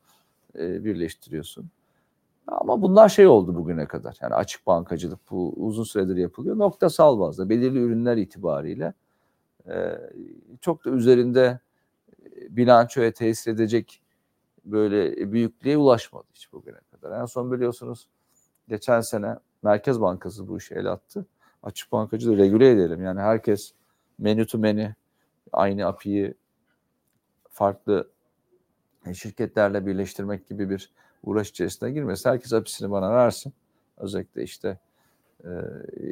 e, birleştiriyorsun. Ama bunlar şey oldu bugüne kadar. Yani açık bankacılık bu uzun süredir yapılıyor. Noktasal bazda belirli ürünler itibariyle e, çok da üzerinde e, bilançoya tesir edecek böyle büyüklüğe ulaşmadı hiç bugüne kadar. En son biliyorsunuz geçen sene Merkez Bankası bu işi el attı. Açık bankacılığı regüle edelim. Yani herkes menü to menü aynı API'yi farklı e, şirketlerle birleştirmek gibi bir uğraş içerisine girmesin. Herkes API'sini bana versin. Özellikle işte e,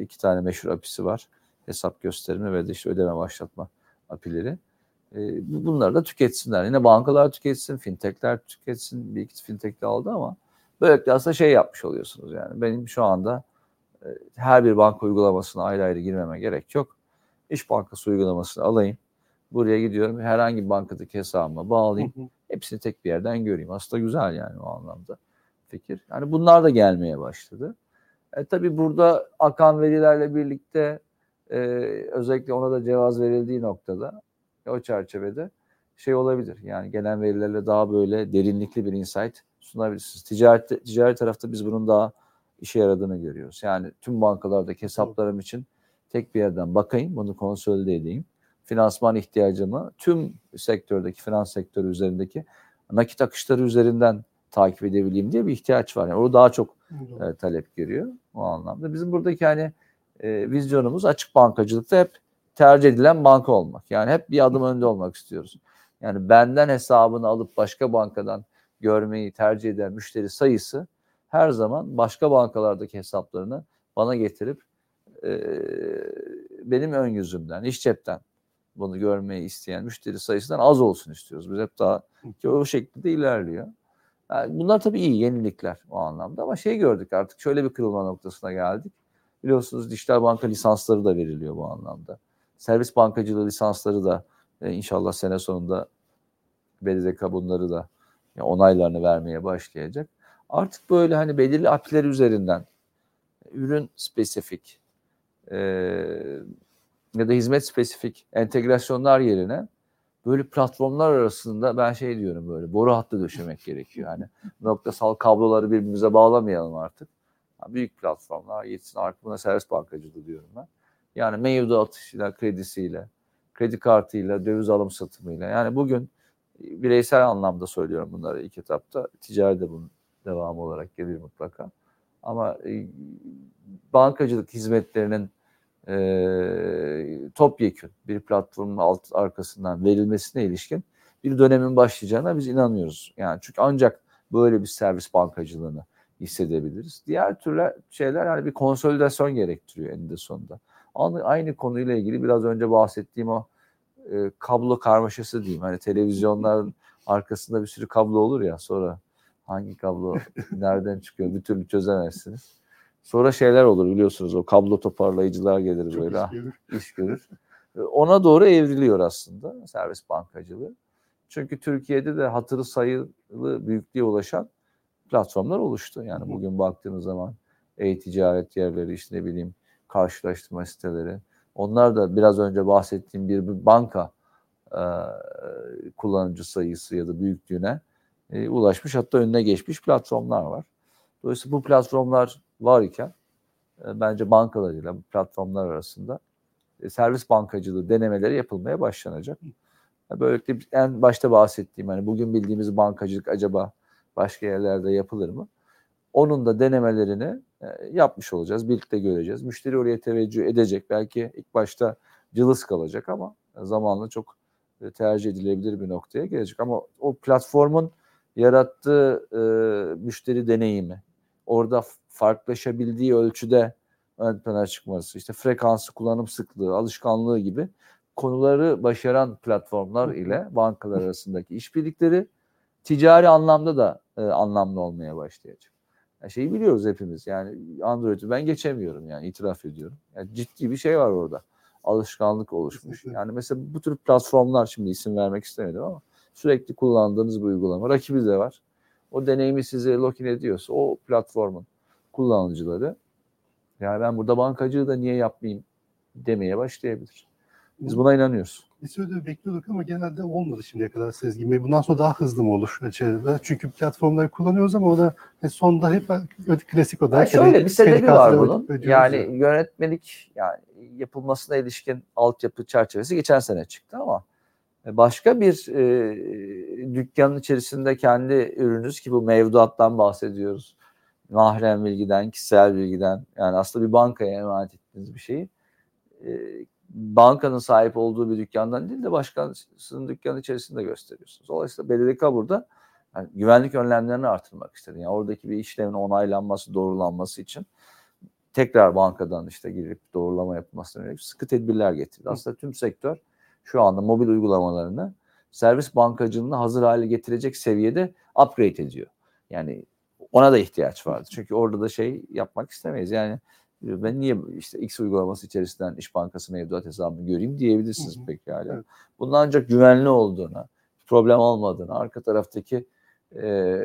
iki tane meşhur API'si var. Hesap gösterimi ve de işte ödeme başlatma API'leri. E, bu- bunları da tüketsinler. Yine bankalar tüketsin, fintechler tüketsin. Bir iki fintech de aldı ama böylelikle aslında şey yapmış oluyorsunuz yani. Benim şu anda e, her bir banka uygulamasına ayrı ayrı girmeme gerek yok. İş Bankası uygulamasını alayım. Buraya gidiyorum. Herhangi bir bankadaki hesabıma bağlayayım. Hepsini tek bir yerden göreyim. Aslında güzel yani o anlamda fikir. Yani bunlar da gelmeye başladı. E, tabii burada akan verilerle birlikte e, özellikle ona da cevaz verildiği noktada o çerçevede şey olabilir. Yani gelen verilerle daha böyle derinlikli bir insight sunabilirsiniz. Ticaret, ticari tarafta biz bunun daha işe yaradığını görüyoruz. Yani tüm bankalardaki hesaplarım için tek bir yerden bakayım, bunu konsolide edeyim. Finansman ihtiyacımı tüm sektördeki, finans sektörü üzerindeki nakit akışları üzerinden takip edebileyim diye bir ihtiyaç var. Yani o daha çok e, talep görüyor o anlamda. Bizim buradaki hani e, vizyonumuz açık bankacılıkta hep tercih edilen banka olmak. Yani hep bir adım önde olmak istiyoruz. Yani benden hesabını alıp başka bankadan görmeyi tercih eden müşteri sayısı her zaman başka bankalardaki hesaplarını bana getirip e, benim ön yüzümden, iş cepten bunu görmeyi isteyen müşteri sayısından az olsun istiyoruz. Biz hep daha ki o şekilde ilerliyor. Yani bunlar tabii iyi yenilikler o anlamda ama şey gördük artık şöyle bir kırılma noktasına geldik. Biliyorsunuz dijital banka lisansları da veriliyor bu anlamda. Servis bankacılığı lisansları da e, inşallah sene sonunda BDDK bunları da yani onaylarını vermeye başlayacak. Artık böyle hani belirli app'ler üzerinden ürün spesifik e, ya da hizmet spesifik entegrasyonlar yerine böyle platformlar arasında ben şey diyorum böyle boru hattı döşemek gerekiyor. Yani noktasal kabloları birbirimize bağlamayalım artık. Büyük platformlar yetsin artık buna servis bankacılığı diyorum ben. Yani mevduatıyla, kredisiyle, kredi kartıyla, döviz alım satımıyla. Yani bugün bireysel anlamda söylüyorum bunları ilk etapta. Ticari de bunun devamı olarak gelir mutlaka. Ama bankacılık hizmetlerinin e, topyekün bir platformun alt arkasından verilmesine ilişkin bir dönemin başlayacağına biz inanıyoruz. Yani çünkü ancak böyle bir servis bankacılığını hissedebiliriz. Diğer türlü şeyler yani bir konsolidasyon gerektiriyor eninde sonunda. Aynı konuyla ilgili biraz önce bahsettiğim o e, kablo karmaşası diyeyim. Hani televizyonların arkasında bir sürü kablo olur ya sonra hangi kablo (laughs) nereden çıkıyor bir türlü çözemezsiniz. Sonra şeyler olur biliyorsunuz o kablo toparlayıcılar gelir Çok böyle iş ah, görür. iş görür. Ona doğru evriliyor aslında servis bankacılığı. Çünkü Türkiye'de de hatırı sayılı büyüklüğe ulaşan platformlar oluştu. Yani bugün baktığınız zaman e-ticaret yerleri işte ne bileyim karşılaştırma siteleri. Onlar da biraz önce bahsettiğim bir, bir banka e, kullanıcı sayısı ya da büyüklüğüne e, ulaşmış hatta önüne geçmiş platformlar var. Dolayısıyla bu platformlar var iken e, bence bankalarıyla platformlar arasında e, servis bankacılığı denemeleri yapılmaya başlanacak. E, Böylelikle en başta bahsettiğim hani bugün bildiğimiz bankacılık acaba başka yerlerde yapılır mı? Onun da denemelerini e, yapmış olacağız. Birlikte göreceğiz. Müşteri oraya teveccüh edecek. Belki ilk başta cılız kalacak ama zamanla çok tercih edilebilir bir noktaya gelecek. Ama o platformun yarattığı e, müşteri deneyimi, orada farklılaşabildiği ölçüde ön plana çıkması, işte frekansı, kullanım sıklığı, alışkanlığı gibi konuları başaran platformlar ile bankalar arasındaki işbirlikleri ticari anlamda da e, anlamlı olmaya başlayacak. Yani şeyi biliyoruz hepimiz yani Android'i ben geçemiyorum yani itiraf ediyorum. Yani ciddi bir şey var orada. Alışkanlık oluşmuş. Yani mesela bu tür platformlar şimdi isim vermek istemedim ama sürekli kullandığınız bir uygulama. Rakibi de var. O deneyimi size lock-in ediyorsa o platformun kullanıcıları yani ben burada bankacılığı da niye yapmayayım demeye başlayabilir. Biz buna inanıyoruz. Bir süredir bekliyorduk ama genelde olmadı şimdiye kadar Sezgin Bey. Bundan sonra daha hızlı mı olur içeride? Çünkü platformları kullanıyoruz ama o da e, sonda hep klasik o da. Yani şöyle bir sebebi var bunun. Yani ya. yönetmelik yani yapılmasına ilişkin altyapı çerçevesi geçen sene çıktı ama başka bir e, dükkanın içerisinde kendi ürününüz ki bu mevduattan bahsediyoruz. Mahrem bilgiden, kişisel bilgiden yani aslında bir bankaya emanet ettiğiniz bir şeyi e, bankanın sahip olduğu bir dükkandan değil de başkasının dükkanı içerisinde gösteriyorsunuz. Dolayısıyla BDDK burada yani güvenlik önlemlerini artırmak istedi. Yani oradaki bir işlemin onaylanması, doğrulanması için tekrar bankadan işte girip doğrulama yapılmasına yönelik sıkı tedbirler getirdi. Aslında tüm sektör şu anda mobil uygulamalarını servis bankacılığını hazır hale getirecek seviyede upgrade ediyor. Yani ona da ihtiyaç vardı. Çünkü orada da şey yapmak istemeyiz. Yani ben niye işte X uygulaması içerisinden İş Bankası mevduat hesabını göreyim diyebilirsiniz Hı hı. pekala. Evet. Bunun ancak güvenli olduğuna, problem olmadığını, arka taraftaki e,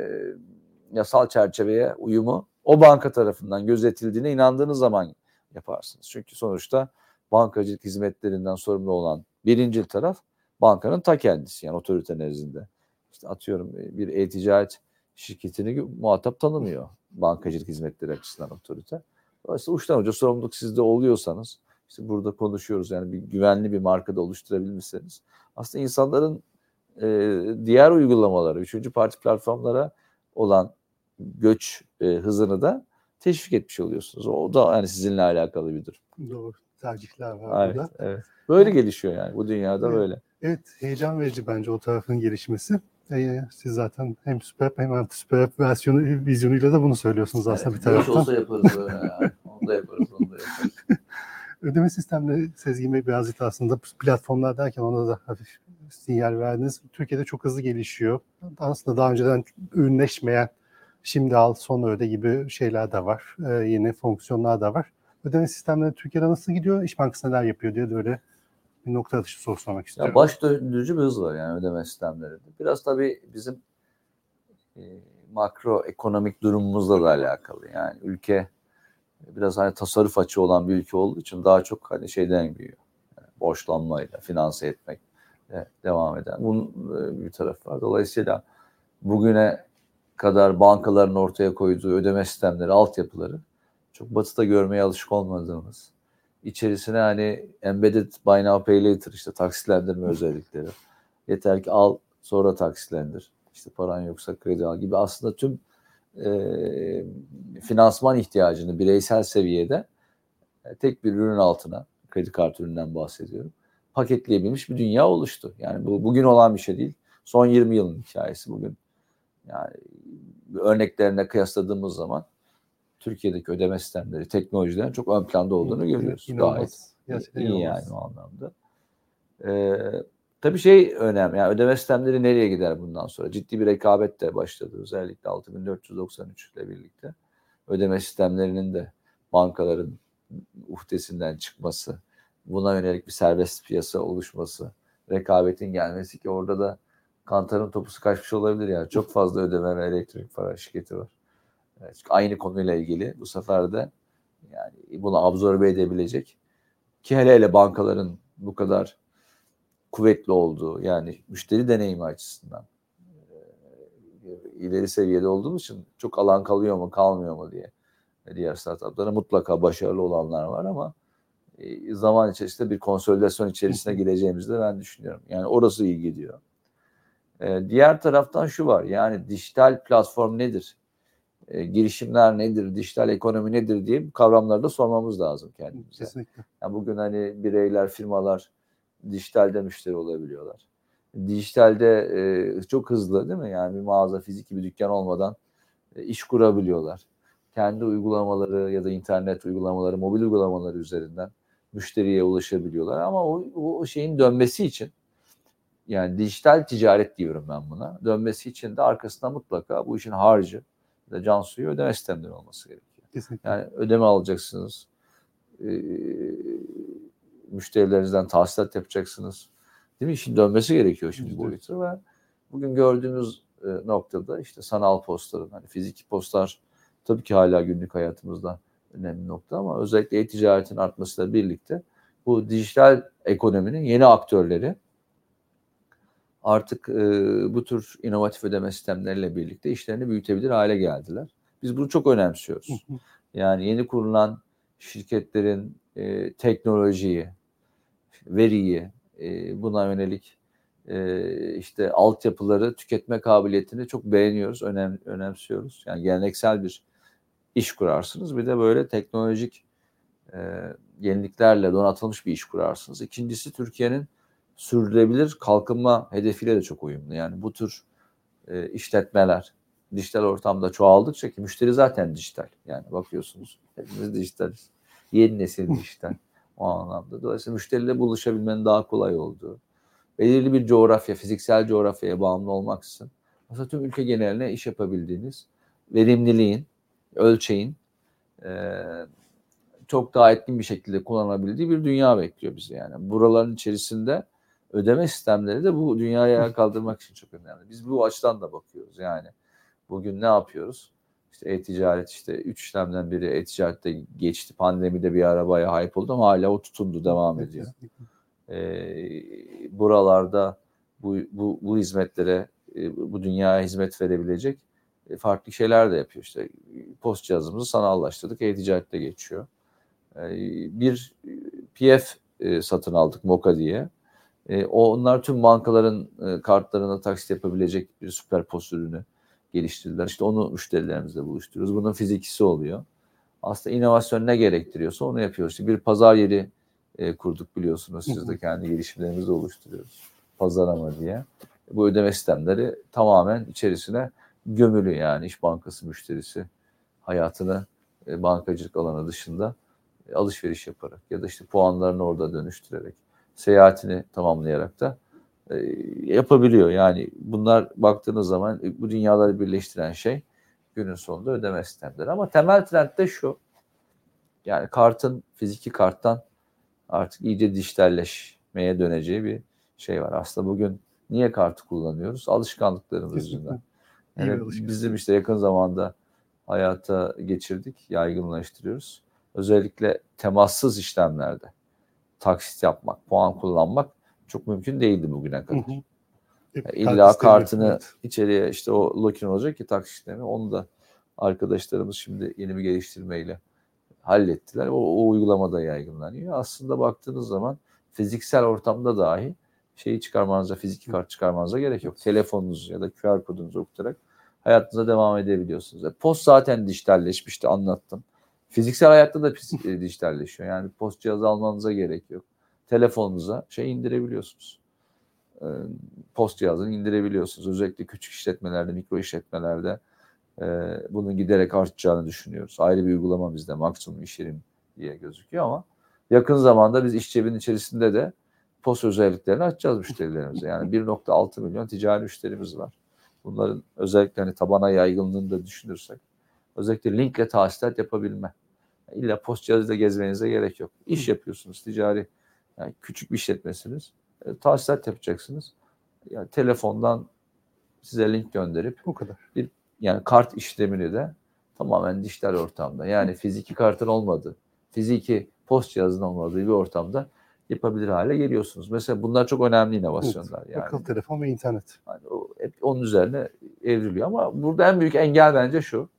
yasal çerçeveye uyumu o banka tarafından gözetildiğine inandığınız zaman yaparsınız. Çünkü sonuçta bankacılık hizmetlerinden sorumlu olan birinci taraf bankanın ta kendisi yani otorite nezdinde. İşte atıyorum e, bir e-ticaret şirketini muhatap tanımıyor bankacılık hizmetleri açısından otorite. Dolayısıyla uçtan uca sorumluluk sizde oluyorsanız işte burada konuşuyoruz yani bir güvenli bir markada oluşturabilmişseniz aslında insanların e, diğer uygulamalara, üçüncü parti platformlara olan göç e, hızını da teşvik etmiş oluyorsunuz. O da yani sizinle alakalı bir durum. Doğru. Tercihler var Evet, burada. evet. Böyle gelişiyor yani bu dünyada Evet. böyle. Evet, heyecan verici bence o tarafın gelişmesi. Ee, siz zaten hem süper hem anti süper versiyonu vizyonuyla da bunu söylüyorsunuz aslında Evet, bir taraftan. olsa yaparız böyle. Onu da yaparız, onu da yaparız. (laughs) Ödeme sistemleri Sezgin Bey birazcık da aslında platformlar derken ona da hafif sinyal verdiniz. Türkiye'de çok hızlı gelişiyor. Aslında daha önceden ürünleşmeyen şimdi al sonra öde gibi şeyler de var. Ee, yeni fonksiyonlar da var. Ödeme sistemleri Türkiye'de nasıl gidiyor? İş Bankası neler yapıyor diye de öyle bir nokta atışı sormak istiyorum. Ya baş döndürücü bir hız var yani ödeme sistemlerinde. Biraz tabii bizim e, makro ekonomik durumumuzla da alakalı. Yani ülke biraz hani tasarruf açığı olan bir ülke olduğu için daha çok hani şeyden büyüyor. Yani borçlanmayla, finanse etmek devam eden. Bunun e, bir tarafı var. Dolayısıyla bugüne kadar bankaların ortaya koyduğu ödeme sistemleri, altyapıları çok batıda görmeye alışık olmadığımız, içerisine hani embedded buy now pay later işte taksitlendirme (laughs) özellikleri. Yeter ki al sonra taksitlendir. İşte paran yoksa kredi al gibi aslında tüm e, finansman ihtiyacını bireysel seviyede e, tek bir ürün altına kredi kartı üründen bahsediyorum. Paketleyebilmiş bir dünya oluştu. Yani bu bugün olan bir şey değil. Son 20 yılın hikayesi bugün. Yani örneklerine kıyasladığımız zaman Türkiye'deki ödeme sistemleri, teknolojilerin çok ön planda olduğunu görüyoruz. İnanılmaz. Gayet iyi yani o anlamda. Ee, tabii şey önemli. Yani ödeme sistemleri nereye gider bundan sonra? Ciddi bir rekabet de başladı. Özellikle 6493 ile birlikte. Ödeme sistemlerinin de bankaların uhdesinden çıkması, buna yönelik bir serbest piyasa oluşması, rekabetin gelmesi ki orada da kantarın topusu kaçmış olabilir yani. Çok fazla ödeme ve elektronik para şirketi var. Çünkü aynı konuyla ilgili bu sefer de yani bunu absorbe edebilecek ki hele hele bankaların bu kadar kuvvetli olduğu yani müşteri deneyimi açısından ileri seviyede olduğumuz için çok alan kalıyor mu kalmıyor mu diye diğer startuplara mutlaka başarılı olanlar var ama zaman içerisinde bir konsolidasyon içerisine gireceğimizi de ben düşünüyorum. Yani orası iyi gidiyor. Diğer taraftan şu var yani dijital platform nedir? E, girişimler nedir, dijital ekonomi nedir diye kavramları da sormamız lazım kendimize. Kesinlikle. Yani bugün hani bireyler, firmalar dijitalde müşteri olabiliyorlar. Dijitalde e, çok hızlı değil mi? Yani bir mağaza, fiziki bir dükkan olmadan e, iş kurabiliyorlar. Kendi uygulamaları ya da internet uygulamaları, mobil uygulamaları üzerinden müşteriye ulaşabiliyorlar. Ama o, o şeyin dönmesi için yani dijital ticaret diyorum ben buna. Dönmesi için de arkasında mutlaka bu işin harcı, da can suyu ödeme sistemleri olması gerekiyor. Kesinlikle. Yani ödeme alacaksınız. E, müşterilerinizden tahsilat yapacaksınız. Değil mi? İşin dönmesi gerekiyor şimdi Evet. boyutu ve bugün gördüğümüz e, noktada işte sanal postların, hani fiziki postlar tabii ki hala günlük hayatımızda önemli nokta ama özellikle e-ticaretin artmasıyla birlikte bu dijital ekonominin yeni aktörleri artık e, bu tür inovatif ödeme sistemleriyle birlikte işlerini büyütebilir hale geldiler. Biz bunu çok önemsiyoruz. Yani yeni kurulan şirketlerin e, teknolojiyi, veriyi, e, buna yönelik e, işte altyapıları tüketme kabiliyetini çok beğeniyoruz, önem, önemsiyoruz. Yani geleneksel bir iş kurarsınız. Bir de böyle teknolojik e, yeniliklerle donatılmış bir iş kurarsınız. İkincisi Türkiye'nin sürdürülebilir kalkınma hedefiyle de çok uyumlu. Yani bu tür e, işletmeler dijital ortamda çoğaldıkça ki müşteri zaten dijital. Yani bakıyorsunuz hepimiz dijitaliz. Yeni nesil dijital o anlamda. Dolayısıyla müşteriyle buluşabilmenin daha kolay olduğu, belirli bir coğrafya, fiziksel coğrafyaya bağımlı olmaksızın aslında tüm ülke geneline iş yapabildiğiniz verimliliğin, ölçeğin e, çok daha etkin bir şekilde kullanabildiği bir dünya bekliyor bizi yani. Buraların içerisinde ödeme sistemleri de bu dünyaya kaldırmak için çok önemli. Biz bu açıdan da bakıyoruz yani. Bugün ne yapıyoruz? İşte e-ticaret işte üç işlemden biri e-ticarette geçti. Pandemide bir ara bayağı hype oldu ama hala o tutundu devam ediyor. Ee, buralarda bu, bu, bu hizmetlere bu dünyaya hizmet verebilecek e, farklı şeyler de yapıyor. İşte post cihazımızı sanallaştırdık. E-ticarette geçiyor. Ee, bir PF e, satın aldık Moka diye. E, onlar tüm bankaların e, kartlarına taksit yapabilecek bir süper post ürünü geliştirdiler. İşte onu müşterilerimizle buluşturuyoruz. Bunun fizikisi oluyor. Aslında inovasyon ne gerektiriyorsa onu yapıyoruz. İşte bir pazar yeri e, kurduk biliyorsunuz. Siz de kendi gelişimlerimizi oluşturuyoruz. pazarlama diye. Bu ödeme sistemleri tamamen içerisine gömülü yani İş Bankası müşterisi hayatını e, bankacılık alanı dışında e, alışveriş yaparak ya da işte puanlarını orada dönüştürerek seyahatini tamamlayarak da e, yapabiliyor. Yani bunlar baktığınız zaman e, bu dünyaları birleştiren şey günün sonunda ödeme sistemleri. Ama temel trend de şu. Yani kartın fiziki karttan artık iyice dijitalleşmeye döneceği bir şey var. Aslında bugün niye kartı kullanıyoruz? Alışkanlıklarımız Kesinlikle. yüzünden. Yani bizim işte yakın zamanda hayata geçirdik, yaygınlaştırıyoruz. Özellikle temassız işlemlerde taksit yapmak, puan kullanmak çok mümkün değildi bugüne Hı kadar. hı. Hep Yani kart İlla kartını evet. içeriye işte o login olacak ki taksit işlemi. Onu da arkadaşlarımız şimdi yeni bir geliştirmeyle hallettiler. O, o uygulamada yaygınlanıyor. Aslında baktığınız zaman fiziksel ortamda dahi şeyi çıkarmanıza, fiziki kart çıkarmanıza gerek yok. Telefonunuzu ya da QR kodunuzu okutarak hayatınıza devam edebiliyorsunuz. E, Post zaten dijitalleşmişti anlattım. Fiziksel hayatta da e, dijitalleşiyor. Yani post cihazı almanıza gerek yok. Telefonunuza şey indirebiliyorsunuz. E, Post cihazını indirebiliyorsunuz. Özellikle küçük işletmelerde, mikro işletmelerde e, bunun giderek artacağını düşünüyoruz. Ayrı bir uygulama bizde maksimum iş yerim diye gözüküyor ama yakın zamanda biz iş cebinin içerisinde de post özelliklerini açacağız müşterilerimize. Yani 1.6 milyon ticari müşterimiz var. Bunların özellikle hani tabana yaygınlığını da düşünürsek özellikle linkle tahsilat yapabilme. İlla post cihazıyla gezmenize gerek yok. İş yapıyorsunuz ticari yani küçük bir işletmesiniz. E, tahsilat yapacaksınız. Yani telefondan size link gönderip Bu kadar. yani kart işlemini de tamamen dijital ortamda yani fiziki kartın olmadığı, fiziki post cihazının olmadığı bir ortamda yapabilir hale geliyorsunuz. Mesela bunlar çok önemli inovasyonlar. Yani. Akıllı telefon ve internet. Hani o hep onun üzerine evriliyor ama burada en büyük engel bence şu.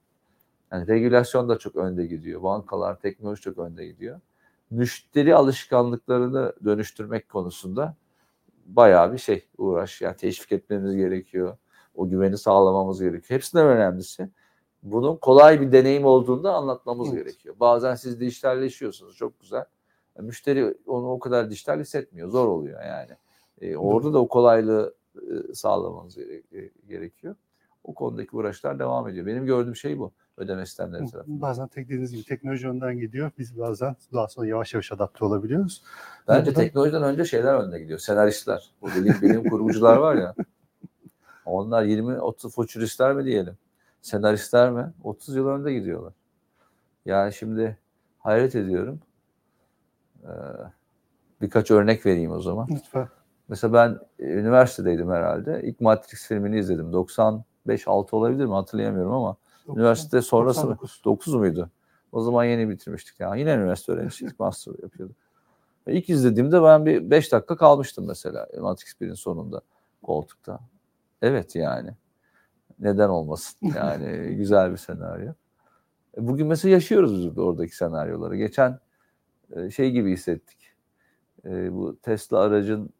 Yani regülasyon da çok önde gidiyor. Bankalar, teknoloji çok önde gidiyor. Müşteri alışkanlıklarını dönüştürmek konusunda bayağı bir şey uğraş. Yani teşvik etmemiz gerekiyor. O güveni sağlamamız gerekiyor. Hepsinden önemlisi bunun kolay bir deneyim olduğunda anlatmamız Evet. gerekiyor. Bazen siz dijitalleşiyorsunuz. Çok güzel. E, Müşteri onu o kadar dijital hissetmiyor. Zor oluyor yani. E, orada da o kolaylığı e, sağlamanız e, gerekiyor. O konudaki uğraşlar devam ediyor. Benim gördüğüm şey bu. Ödeme sistemleri tarafından. Bazen tek dediğiniz gibi teknoloji önden gidiyor. Biz bazen daha sonra yavaş yavaş adapte olabiliyoruz. Bence Burada- teknolojiden önce şeyler önde gidiyor. Senaristler. Bu bilim, bilim kurgucular var ya. (laughs) Onlar 20-30 futuristler mi diyelim? Senaristler mi? 30 yıl önde gidiyorlar. Yani şimdi hayret ediyorum. Ee, birkaç örnek vereyim o zaman. Lütfen. Mesela ben üniversitedeydim herhalde. İlk Matrix filmini izledim. 95-6 olabilir mi hatırlayamıyorum ama üniversite sonrası mı? 99. 9 muydu? O zaman yeni bitirmiştik. Yani yine üniversite öğrencisiydik. (laughs) Master yapıyorduk. Ve İlk izlediğimde ben bir 5 dakika kalmıştım mesela Matrix 1'in sonunda koltukta. Evet yani. Neden olmasın? (laughs) Yani güzel bir senaryo. E, Bugün mesela yaşıyoruz biz de oradaki senaryoları. Geçen e, şey gibi hissettik. E, Bu Tesla aracın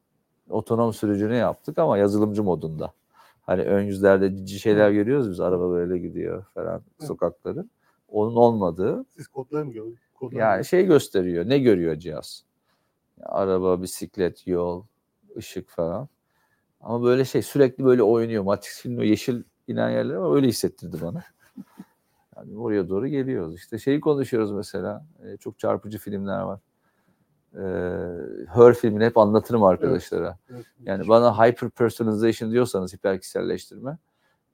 otonom sürücünü yaptık ama yazılımcı modunda. Hani ön yüzlerde cici şeyler görüyoruz biz. Araba böyle gidiyor falan sokakları. Onun olmadığı Siz kodları mı gördünüz? Kodları yani mı? şey gösteriyor. Ne görüyor cihaz? Araba, bisiklet, yol, ışık falan. Ama böyle şey sürekli böyle oynuyor. Matrix filmi yeşil inen yerler ama öyle hissettirdi bana. (laughs) Yani oraya doğru geliyoruz. İşte şeyi konuşuyoruz mesela. e, çok çarpıcı filmler var. Ee, Her filmini hep anlatırım arkadaşlara. Evet. Yani bana hyper personalization diyorsanız hiper kişiselleştirme.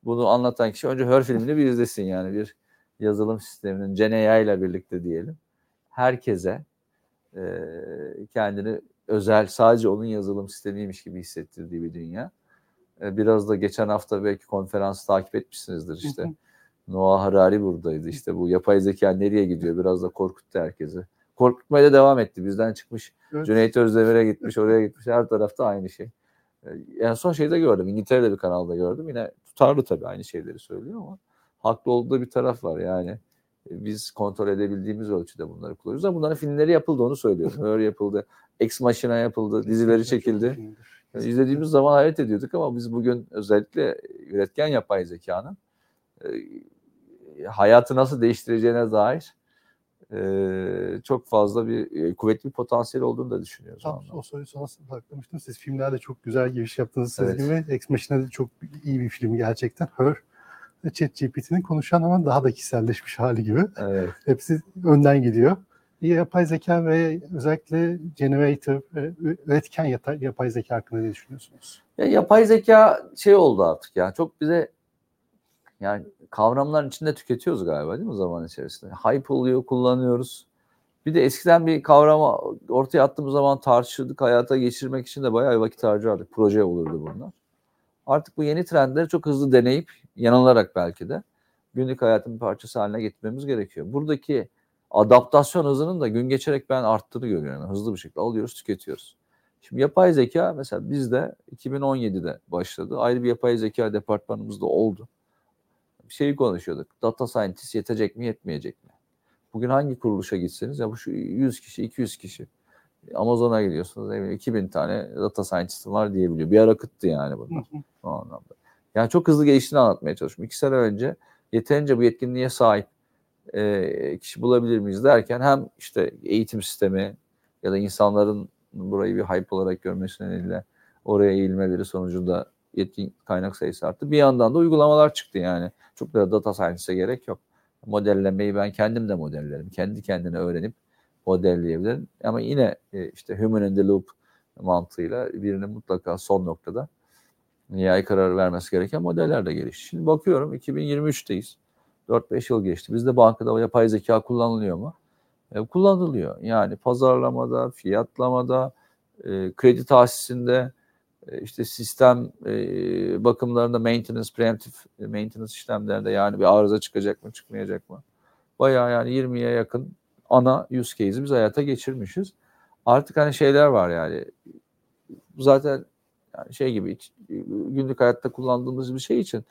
Bunu anlatan kişi önce Her filmini bir izlesin yani bir yazılım sisteminin AI ile birlikte diyelim. Herkese e, kendini özel sadece onun yazılım sistemiymiş gibi hissettirdiği bir dünya. E, biraz da geçen hafta belki konferans takip etmişsinizdir işte. Noah Harari buradaydı işte bu yapay zeka nereye gidiyor biraz da korkuttu herkesi. Korkutmaya da devam etti bizden çıkmış Evet. Cüneyt Özdemir'e gitmiş, oraya gitmiş. Her tarafta aynı şey. Ee, En son şeyde gördüm. İngiltere'de bir kanalda gördüm. Yine tutarlı tabii aynı şeyleri söylüyor ama haklı olduğu bir taraf var. Yani e, biz kontrol edebildiğimiz ölçüde bunları kullanıyoruz. Ama bunların filmleri yapıldı onu söylüyorum. Öyle yapıldı. Ex Machina yapıldı. Dizileri çekildi. Yani izlediğimiz zaman hayret ediyorduk ama biz bugün özellikle üretken yapay zekanın e, hayatı nasıl değiştireceğine dair e, e, çok fazla bir e, kuvvetli bir potansiyel olduğunu da düşünüyoruz. Tam o soruyu sonrasında saklamıştım. Siz filmlerde çok güzel giriş yaptınız siz Evet. gibi. Ex Machina de çok iyi bir film gerçekten. Her ChatGPT'nin konuşan ama daha da kişiselleşmiş hali gibi. Evet. Hepsi önden gidiyor. Yapay zeka ve özellikle generator, üretken yapay zeka hakkında ne düşünüyorsunuz? Ya yapay zeka şey oldu artık ya çok bize yani kavramların içinde tüketiyoruz galiba değil mi zaman içerisinde? Hype oluyor, kullanıyoruz. Bir de eskiden bir kavramı ortaya attığımız zaman tartışırdık, hayata geçirmek için de bayağı vakit harcardık. Proje olurdu bunlar. Artık bu yeni trendleri çok hızlı deneyip yanılarak belki de günlük hayatın bir parçası haline getirmemiz gerekiyor. Buradaki adaptasyon hızının da gün geçerek ben arttığını görüyorum. Yani hızlı bir şekilde alıyoruz, tüketiyoruz. Şimdi yapay zeka mesela bizde 2017'de başladı. Ayrı bir yapay zeka departmanımız da oldu. Şeyi konuşuyorduk. Data scientist yetecek mi, yetmeyecek mi? Bugün hangi kuruluşa gitseniz ya bu şu 100 kişi, 200 kişi. Amazon'a gidiyorsunuz. ne bileyim, 2000 tane data scientist var diyebiliyor. Bir ara kıttı yani bunlar o anlamda. Yani çok hızlı geliştiğini anlatmaya çalışıyorum. İki sene önce yeterince bu yetkinliğe sahip e, kişi bulabilir miyiz derken hem işte eğitim sistemi ya da insanların burayı bir hype olarak görmesi nedeniyle oraya eğilmeleri sonucunda yetkin kaynak sayısı arttı. Bir yandan da uygulamalar çıktı yani. Çok da data science'e gerek yok. Modellemeyi ben kendim de modellerim. Kendi kendine öğrenip modelleyebilirim. Ama yine e, işte human in the loop mantığıyla birinin mutlaka son noktada nihai karar vermesi gereken modeller de gelişti. Şimdi bakıyorum 2023'teyiz. 4-5 yıl geçti. Bizde bankada o yapay zeka kullanılıyor mu? E, kullanılıyor. Yani pazarlamada, fiyatlamada, e, kredi tahsisinde, işte sistem e, bakımlarında maintenance, preemptive maintenance işlemlerinde yani bir arıza çıkacak mı, çıkmayacak mı? Bayağı yani 20'ye yakın ana use case'i biz hayata geçirmişiz. Artık hani şeyler var yani zaten yani şey gibi hiç, günlük hayatta kullandığımız bir şey için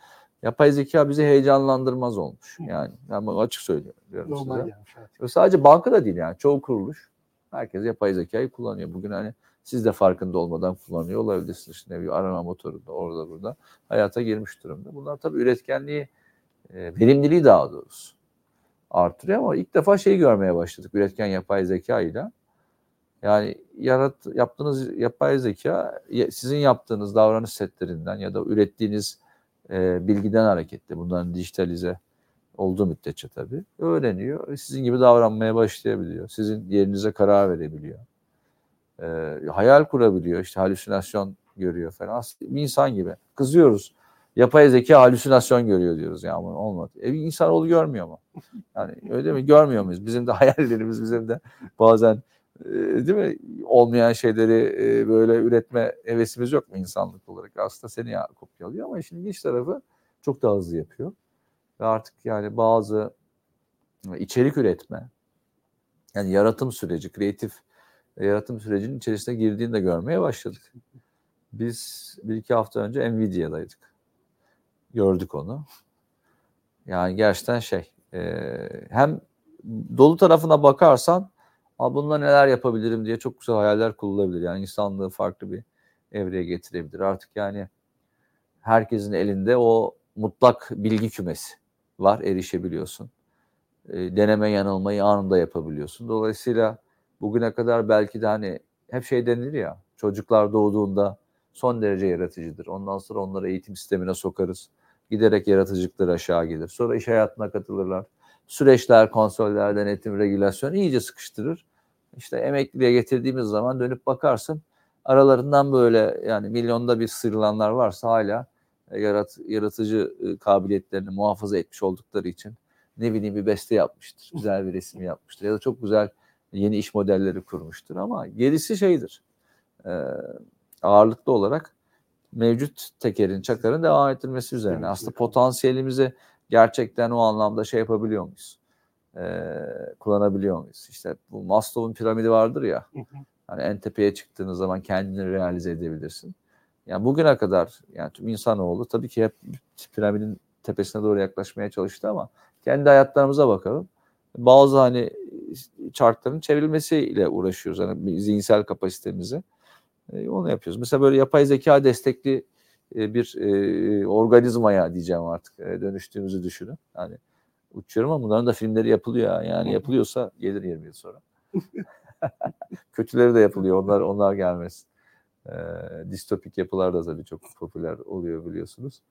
yapay zeka bizi heyecanlandırmaz olmuş. Yani ben bunu açık söylüyorum. Normal size. Ve sadece banka da değil yani çoğu kuruluş herkes yapay zekayı kullanıyor. Bugün hani siz de farkında olmadan kullanıyor olabilirsiniz. İşte bir arama motorunda orada burada hayata girmiş durumda. Bunlar tabii üretkenliği, e, verimliliği daha doğrusu artırıyor ama ilk defa şey görmeye başladık üretken yapay zeka ile. Yani yarat, yaptığınız yapay zeka sizin yaptığınız davranış setlerinden ya da ürettiğiniz e, bilgiden hareketle bunların dijitalize olduğu müddetçe tabii öğreniyor. Sizin gibi davranmaya başlayabiliyor. Sizin yerinize karar verebiliyor. E, hayal kurabiliyor. işte halüsinasyon görüyor falan. Aslında insan gibi. Kızıyoruz. Yapay zeka halüsinasyon görüyor diyoruz ya ama olmadı. E bir insanoğlu görmüyor mu? Yani öyle mi? Görmüyor muyuz? Bizim de (laughs) hayallerimiz, bizim de bazen e, değil mi? Olmayan şeyleri e, böyle üretme hevesimiz yok mu insanlık olarak? Aslında seni ya kopyalıyor ama işin ilginç tarafı çok daha hızlı yapıyor. Ve artık yani bazı içerik üretme, yani yaratım süreci, kreatif yaratım sürecinin içerisine girdiğini de görmeye başladık. Biz bir iki hafta önce Nvidia'daydık. Gördük onu. Yani gerçekten şey, e, hem dolu tarafına bakarsan "Aa, bununla neler yapabilirim diye çok güzel hayaller kurulabilir. Yani insanlığı farklı bir evreye getirebilir. Artık yani herkesin elinde o mutlak bilgi kümesi var, erişebiliyorsun. E, deneme yanılmayı anında yapabiliyorsun. Dolayısıyla bugüne kadar belki de hani hep şey denilir ya, çocuklar doğduğunda son derece yaratıcıdır. Ondan sonra onları eğitim sistemine sokarız. Giderek yaratıcılıkları aşağı gelir. Sonra iş hayatına katılırlar. Süreçler, konsoller, denetim, regülasyon iyice sıkıştırır. İşte emekliliğe getirdiğimiz zaman dönüp bakarsın aralarından böyle yani milyonda bir sıyrılanlar varsa hala e, yarat, yaratıcı e, kabiliyetlerini muhafaza etmiş oldukları için ne bileyim bir beste yapmıştır, güzel bir resim yapmıştır ya da çok güzel yeni iş modelleri kurmuştur ama gerisi şeydir. E, ağırlıklı olarak mevcut tekerin, çakarın devam ettirmesi üzerine. Evet, Aslında potansiyelimizi gerçekten o anlamda şey yapabiliyor muyuz? E, kullanabiliyor muyuz? İşte bu Maslow'un piramidi vardır ya. Hı hı. Hani en tepeye çıktığınız zaman kendini realize edebilirsin. Yani bugüne kadar yani tüm insanoğlu tabii ki hep piramidin tepesine doğru yaklaşmaya çalıştı ama kendi hayatlarımıza bakalım. Bazı hani çarkların çevrilmesiyle uğraşıyoruz. Hani bir zihinsel kapasitemizi. E, onu yapıyoruz. Mesela böyle yapay zeka destekli e, bir e, organizmaya diyeceğim artık e, dönüştüğümüzü düşünün. Yani uçuyorum ama bunların da filmleri yapılıyor. Yani yapılıyorsa gelir 20 yıl sonra. (laughs) Kötüleri de yapılıyor. Onlar onlar gelmez. Ee, distopik yapılar da tabii çok popüler oluyor biliyorsunuz.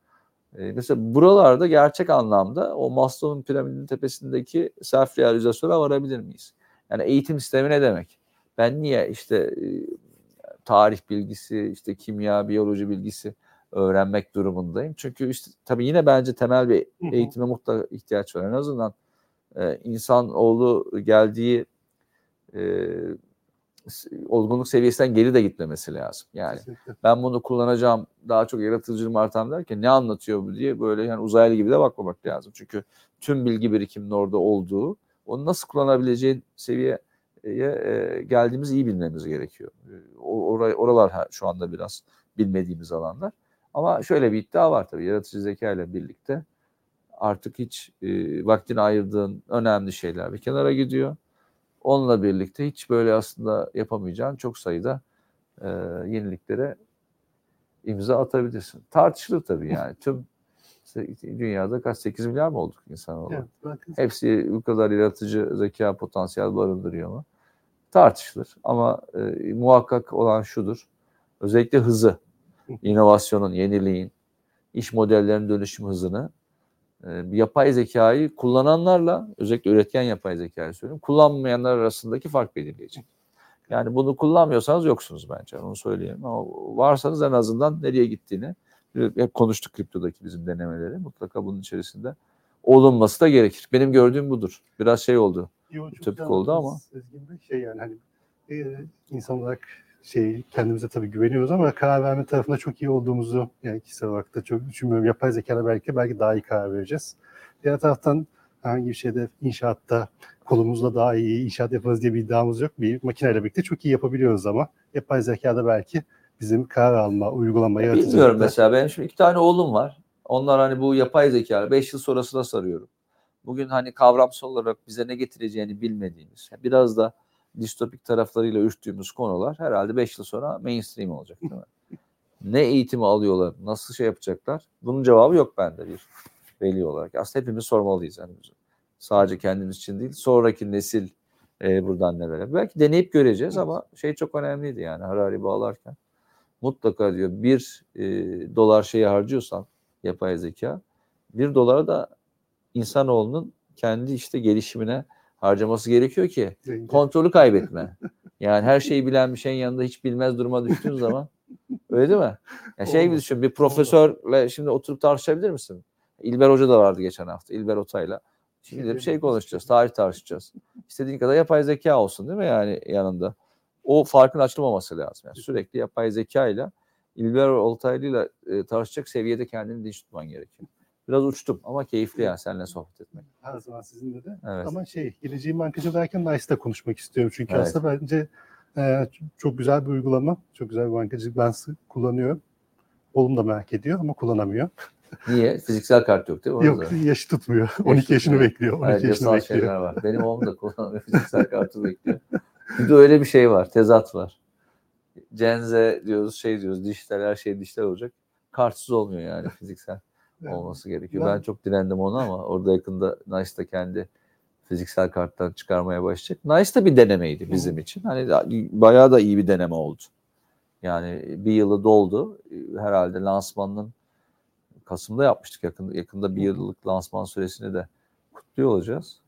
Ee, mesela buralarda gerçek anlamda o Maslow'un piramidin tepesindeki self realizasyona varabilir miyiz? Yani eğitim sistemi ne demek? Ben niye işte e, tarih bilgisi, işte kimya, biyoloji bilgisi öğrenmek durumundayım? Çünkü işte tabii yine bence temel bir eğitime mutlaka ihtiyaç var. En azından e, insanoğlu geldiği e, olgunluk seviyesinden geri de gitmemesi lazım. Yani Kesinlikle. ben bunu kullanacağım daha çok yaratıcılığım artam derken ne anlatıyor bu diye böyle yani uzaylı gibi de bakmamak lazım. Çünkü tüm bilgi birikiminin orada olduğu onu nasıl kullanabileceğin seviyeye e, geldiğimizi iyi bilmemiz gerekiyor. E, O, oray- oralar şu anda biraz bilmediğimiz alanlar. Ama şöyle bir iddia var tabii yaratıcı zeka ile birlikte artık hiç e, vaktini ayırdığın önemli şeyler bir kenara gidiyor. Onunla birlikte hiç böyle aslında yapamayacağın çok sayıda e, yeniliklere imza atabilirsin. Tartışılır tabii (laughs) yani. Tüm dünyada kaç 8 milyar mı olduk insan olarak? Evet. Hepsi bu kadar yaratıcı zeka potansiyel barındırıyor mu? Tartışılır. Ama e, muhakkak olan şudur. Özellikle hızı, inovasyonun, yeniliğin, iş modellerinin dönüşüm hızını e, yapay zekayı kullananlarla, özellikle üretken yapay zekayı söylüyorum, kullanmayanlar arasındaki fark belirleyecek. Yani bunu kullanmıyorsanız yoksunuz bence. Onu söyleyeyim. Ama varsanız en azından nereye gittiğini hep konuştuk kriptodaki bizim denemeleri. Mutlaka bunun içerisinde olunması da gerekir. Benim gördüğüm budur. Biraz şey oldu. Yo, güzel oldu ama. Şey yani hani e, insan olarak şey kendimize tabii güveniyoruz ama karar verme tarafında çok iyi olduğumuzu yani kişisel olarak da çok düşünmüyorum. Yapay zekayla belki belki daha iyi karar vereceğiz. Diğer taraftan herhangi bir şeyde inşaatta kolumuzla daha iyi inşaat yaparız diye bir iddiamız yok. Bir makineyle birlikte çok iyi yapabiliyoruz ama yapay zekada belki bizim karar alma, uygulama, Bilmiyorum yaratıcılıkta- mesela benim şimdi iki tane oğlum var. Onlar hani bu yapay zeka 5 yıl sonrasına sarıyorum. Bugün hani kavramsal olarak bize ne getireceğini bilmediğimiz, biraz da distopik taraflarıyla ürktüğümüz konular herhalde 5 yıl sonra mainstream olacak değil mi? (laughs) ne eğitimi alıyorlar, nasıl şey yapacaklar? Bunun cevabı yok bende bir veli olarak. Aslında hepimiz sormalıyız yani. Sadece kendimiz için değil, sonraki nesil e, buradan neler yapıyor. Belki deneyip göreceğiz ama şey çok önemliydi yani Harari bağlarken. Mutlaka diyor bir e, dolar şeyi harcıyorsan yapay zeka, bir dolara da insanoğlunun kendi işte gelişimine harcaması gerekiyor ki Denge. kontrolü kaybetme. (laughs) Yani her şeyi bilen bir şeyin yanında hiç bilmez duruma düştüğün zaman öyle değil mi? Ya şey gibi düşün bir profesörle şimdi oturup tartışabilir misin? İlber Hoca da vardı geçen hafta. İlber Otay'la. Şimdi de bir şey konuşacağız. Tarih tartışacağız. İstediğin kadar yapay zeka olsun değil mi yani yanında? O farkın açılmaması lazım. Yani sürekli yapay zeka ile İlber Oltaylı'yla e, tartışacak seviyede kendini dinç tutman gerekiyor. Biraz uçtum ama keyifli yani seninle sohbet etmek. Her zaman sizinle de. Evet. Ama şey, geleceğin bankacı derken Nice'da konuşmak istiyorum. Çünkü Evet. aslında bence e, çok güzel bir uygulama. Çok güzel bir bankacılık. Ben kullanıyorum. Oğlum da merak ediyor ama kullanamıyor. Niye? Fiziksel kart yok değil mi? Yok yaşı tutmuyor. 12 yaşını tutmuyor. bekliyor. 12 Evet, yaşını bekliyor. şeyler var. Benim oğlum da kullanmıyor. Fiziksel kartı bekliyor. Bir de öyle bir şey var. Tezat var. Cenze diyoruz, şey diyoruz, dijital her şey dijital olacak. Kartsız olmuyor yani fiziksel Evet. olması gerekiyor. Ben- Ben çok direndim ona ama orada yakında Nice da kendi fiziksel karttan çıkarmaya başlayacak. Nice da bir denemeydi bizim için. Hani bayağı da iyi bir deneme oldu. Yani bir yılı doldu. Herhalde lansmanının Kasım'da yapmıştık yakın, yakında bir Hı hı. yıllık lansman süresini de kutluyor olacağız.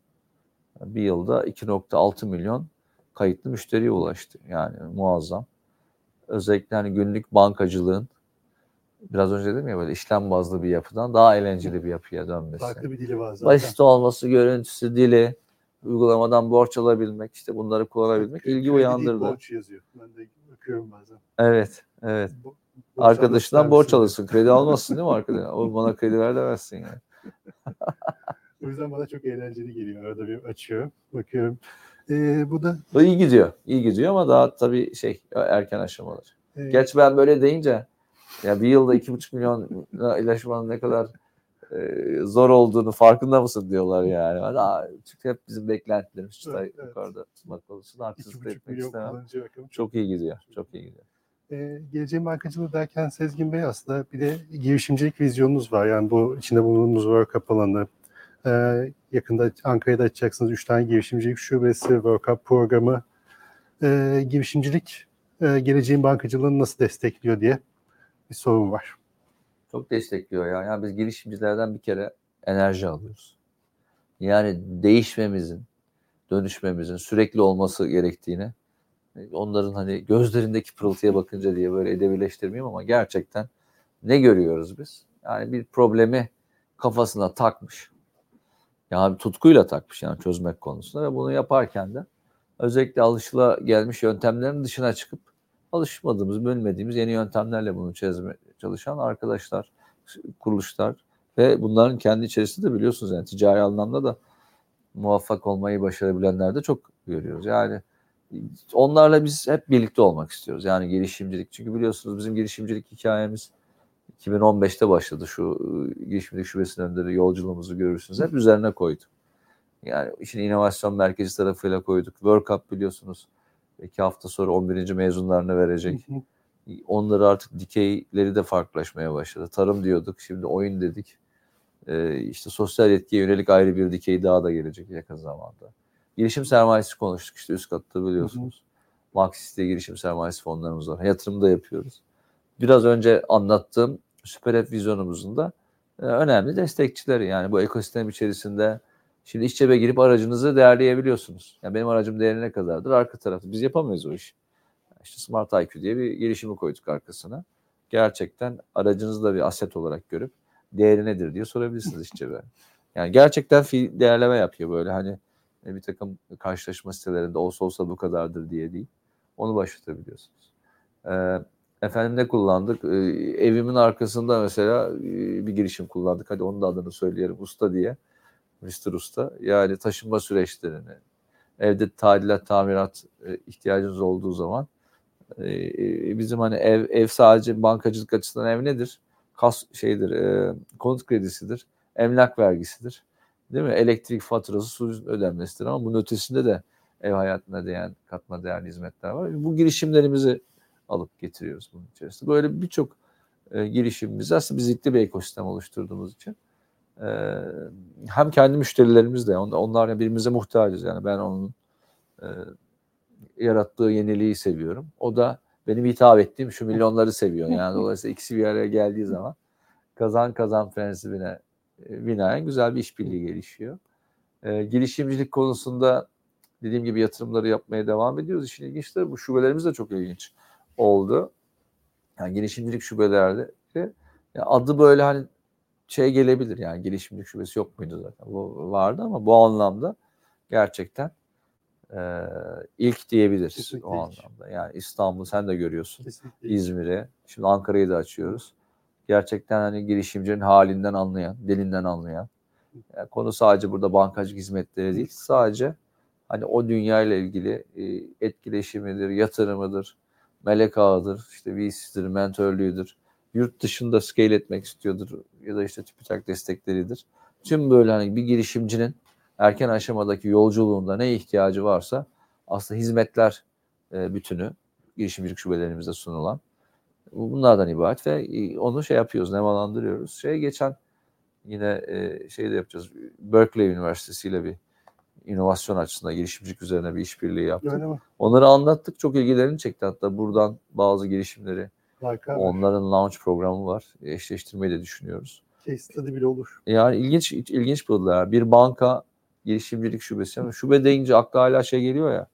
Bir yılda 2.6 milyon kayıtlı müşteriye ulaştı. Yani muazzam. Özellikle hani günlük bankacılığın biraz önce dedim ya böyle işlem bazlı bir yapıdan daha eğlenceli bir yapıya dönmesi. Farklı bir dili var zaten. Basit olması, görüntüsü, dili, uygulamadan borç alabilmek, işte bunları kullanabilmek ilgi Kredi değil, uyandırdı. Borç yazıyor. Ben de bakıyorum bazen. Evet, evet. Bo- borç Arkadaşından borç alırsın. Kredi almazsın değil mi arkadaşlar? O bana kredi ver demezsin yani. (laughs) O yüzden bana çok eğlenceli geliyor. Arada bir açıyorum. Bakıyorum. Ee, bu da O iyi gidiyor. iyi gidiyor ama daha tabii şey erken aşamalar. e, Geç ben böyle deyince ya bir yılda iki buçuk milyon ilaçmanın ne kadar e, zor olduğunu farkında mısın diyorlar yani. "Aa, çünkü hep bizim beklentilerimiz çıta Evet, evet. yukarıda tutmak konusunda haksızlık etmek istemem. Çok iyi gidiyor. Çok iyi gidiyor. Ee, geleceğin bankacılığı derken Sezgin Bey aslında bir de girişimcilik vizyonunuz var. Yani bu içinde bulunduğumuz work alanı, E, yakında Ankara'da açacaksınız 3 tane girişimcilik şubesi, World Cup programı. E, girişimcilik e, geleceğin bankacılığını nasıl destekliyor diye bir sorun var. Çok destekliyor ya. Yani biz girişimcilerden bir kere enerji alıyoruz. Yani değişmemizin, dönüşmemizin sürekli olması gerektiğini onların hani gözlerindeki pırıltıya bakınca diye böyle edebileştirmeyeyim ama gerçekten ne görüyoruz biz? Yani bir problemi kafasına takmış. Yani tutkuyla takmış yani çözmek konusunda ve bunu yaparken de özellikle alışıla gelmiş yöntemlerin dışına çıkıp alışmadığımız, bilmediğimiz yeni yöntemlerle bunu çözmeye çalışan arkadaşlar, kuruluşlar ve bunların kendi içerisinde de biliyorsunuz yani ticari anlamda da muvaffak olmayı başarabilenler de çok görüyoruz. Yani onlarla biz hep birlikte olmak istiyoruz. Yani girişimcilik. Çünkü biliyorsunuz bizim girişimcilik hikayemiz 2015'te başladı. Şu ıı, girişimcilik şubesinin önünde yolculuğumuzu görürsünüz. Hep üzerine koyduk. Yani işin inovasyon merkezi tarafıyla koyduk. World Cup biliyorsunuz. İki hafta sonra 11. mezunlarını verecek. Onları artık dikeyleri de farklılaşmaya başladı. Tarım diyorduk. Şimdi oyun dedik. Ee, işte sosyal etkiye yönelik ayrı bir dikey daha da gelecek yakın zamanda. Girişim sermayesi konuştuk işte üst katta biliyorsunuz. Maxis'te girişim sermayesi fonlarımız var. Yatırım da yapıyoruz. Biraz önce anlattığım Süper App vizyonumuzun da e, önemli destekçileri. Yani bu ekosistem içerisinde şimdi iş cebe girip aracınızı değerleyebiliyorsunuz. Yani benim aracım değeri ne kadardır? Arka tarafta. Biz yapamayız o işi. İşte Smart IQ diye bir girişimi koyduk arkasına. Gerçekten aracınızı da bir aset olarak görüp değeri nedir diye sorabilirsiniz iş cebe. Yani gerçekten fi değerleme yapıyor böyle hani e, bir takım karşılaşma sitelerinde olsa olsa bu kadardır diye değil. Onu başlatabiliyorsunuz. Ee, efendim ne kullandık? Ee, evimin arkasında mesela e, bir girişim kullandık. Hadi onun da adını söyleyelim. Usta diye. Mr. Usta. Yani taşınma süreçlerini, evde tadilat, tamirat e, ihtiyacınız olduğu zaman e, bizim hani ev, ev sadece bankacılık açısından ev nedir? Kas şeydir, e, konut kredisidir, emlak vergisidir Değil mi? Elektrik faturası, su ödenmesidir ama bunun ötesinde de ev hayatına değen, katma değerli hizmetler var. Bu girişimlerimizi alıp getiriyoruz bunun içerisinde. Böyle birçok e, girişimimiz aslında biz bir ekosistem oluşturduğumuz için e, hem kendi müşterilerimiz de onlar, onlar birbirimize muhtacız. Yani ben onun e, yarattığı yeniliği seviyorum. O da benim hitap ettiğim şu milyonları seviyor. Yani (laughs) dolayısıyla ikisi bir araya geldiği zaman kazan kazan prensibine e, binaen güzel bir işbirliği gelişiyor. E, girişimcilik konusunda dediğim gibi yatırımları yapmaya devam ediyoruz. İşin ilginçleri bu şubelerimiz de çok ilginç oldu. Yani girişimcilik şubelerde yani adı böyle hani şey gelebilir yani girişimcilik şubesi yok muydu zaten bu vardı ama bu anlamda gerçekten e, ilk diyebiliriz Kesinlikle o ilk. anlamda. Yani İstanbul sen de görüyorsun. İzmir'e. Şimdi Ankara'yı da açıyoruz gerçekten hani girişimcinin halinden anlayan, dilinden anlayan. Yani konu sadece burada bankacılık hizmetleri değil, sadece hani o dünya ile ilgili e, etkileşimidir, yatırımıdır, melek ağıdır, işte VC'dir, mentörlüğüdür. Yurt dışında scale etmek istiyordur ya da işte TÜBİTAK destekleridir. Tüm böyle hani bir girişimcinin erken aşamadaki yolculuğunda ne ihtiyacı varsa aslında hizmetler e, bütünü girişimcilik şubelerimizde sunulan bunlardan ibaret ve e, onu şey yapıyoruz, nemalandırıyoruz. Şey geçen yine e, şey de yapacağız. Berkeley Üniversitesi ile bir inovasyon açısından girişimcilik üzerine bir işbirliği yaptık. Onları anlattık. Çok ilgilerini çekti hatta buradan bazı girişimleri. Harika. Onların launch programı var. Eşleştirmeyi de düşünüyoruz. Case study bile olur. Yani ilginç ilginç buldular. Bir banka girişimcilik şubesi ama şube deyince akla hala şey geliyor ya.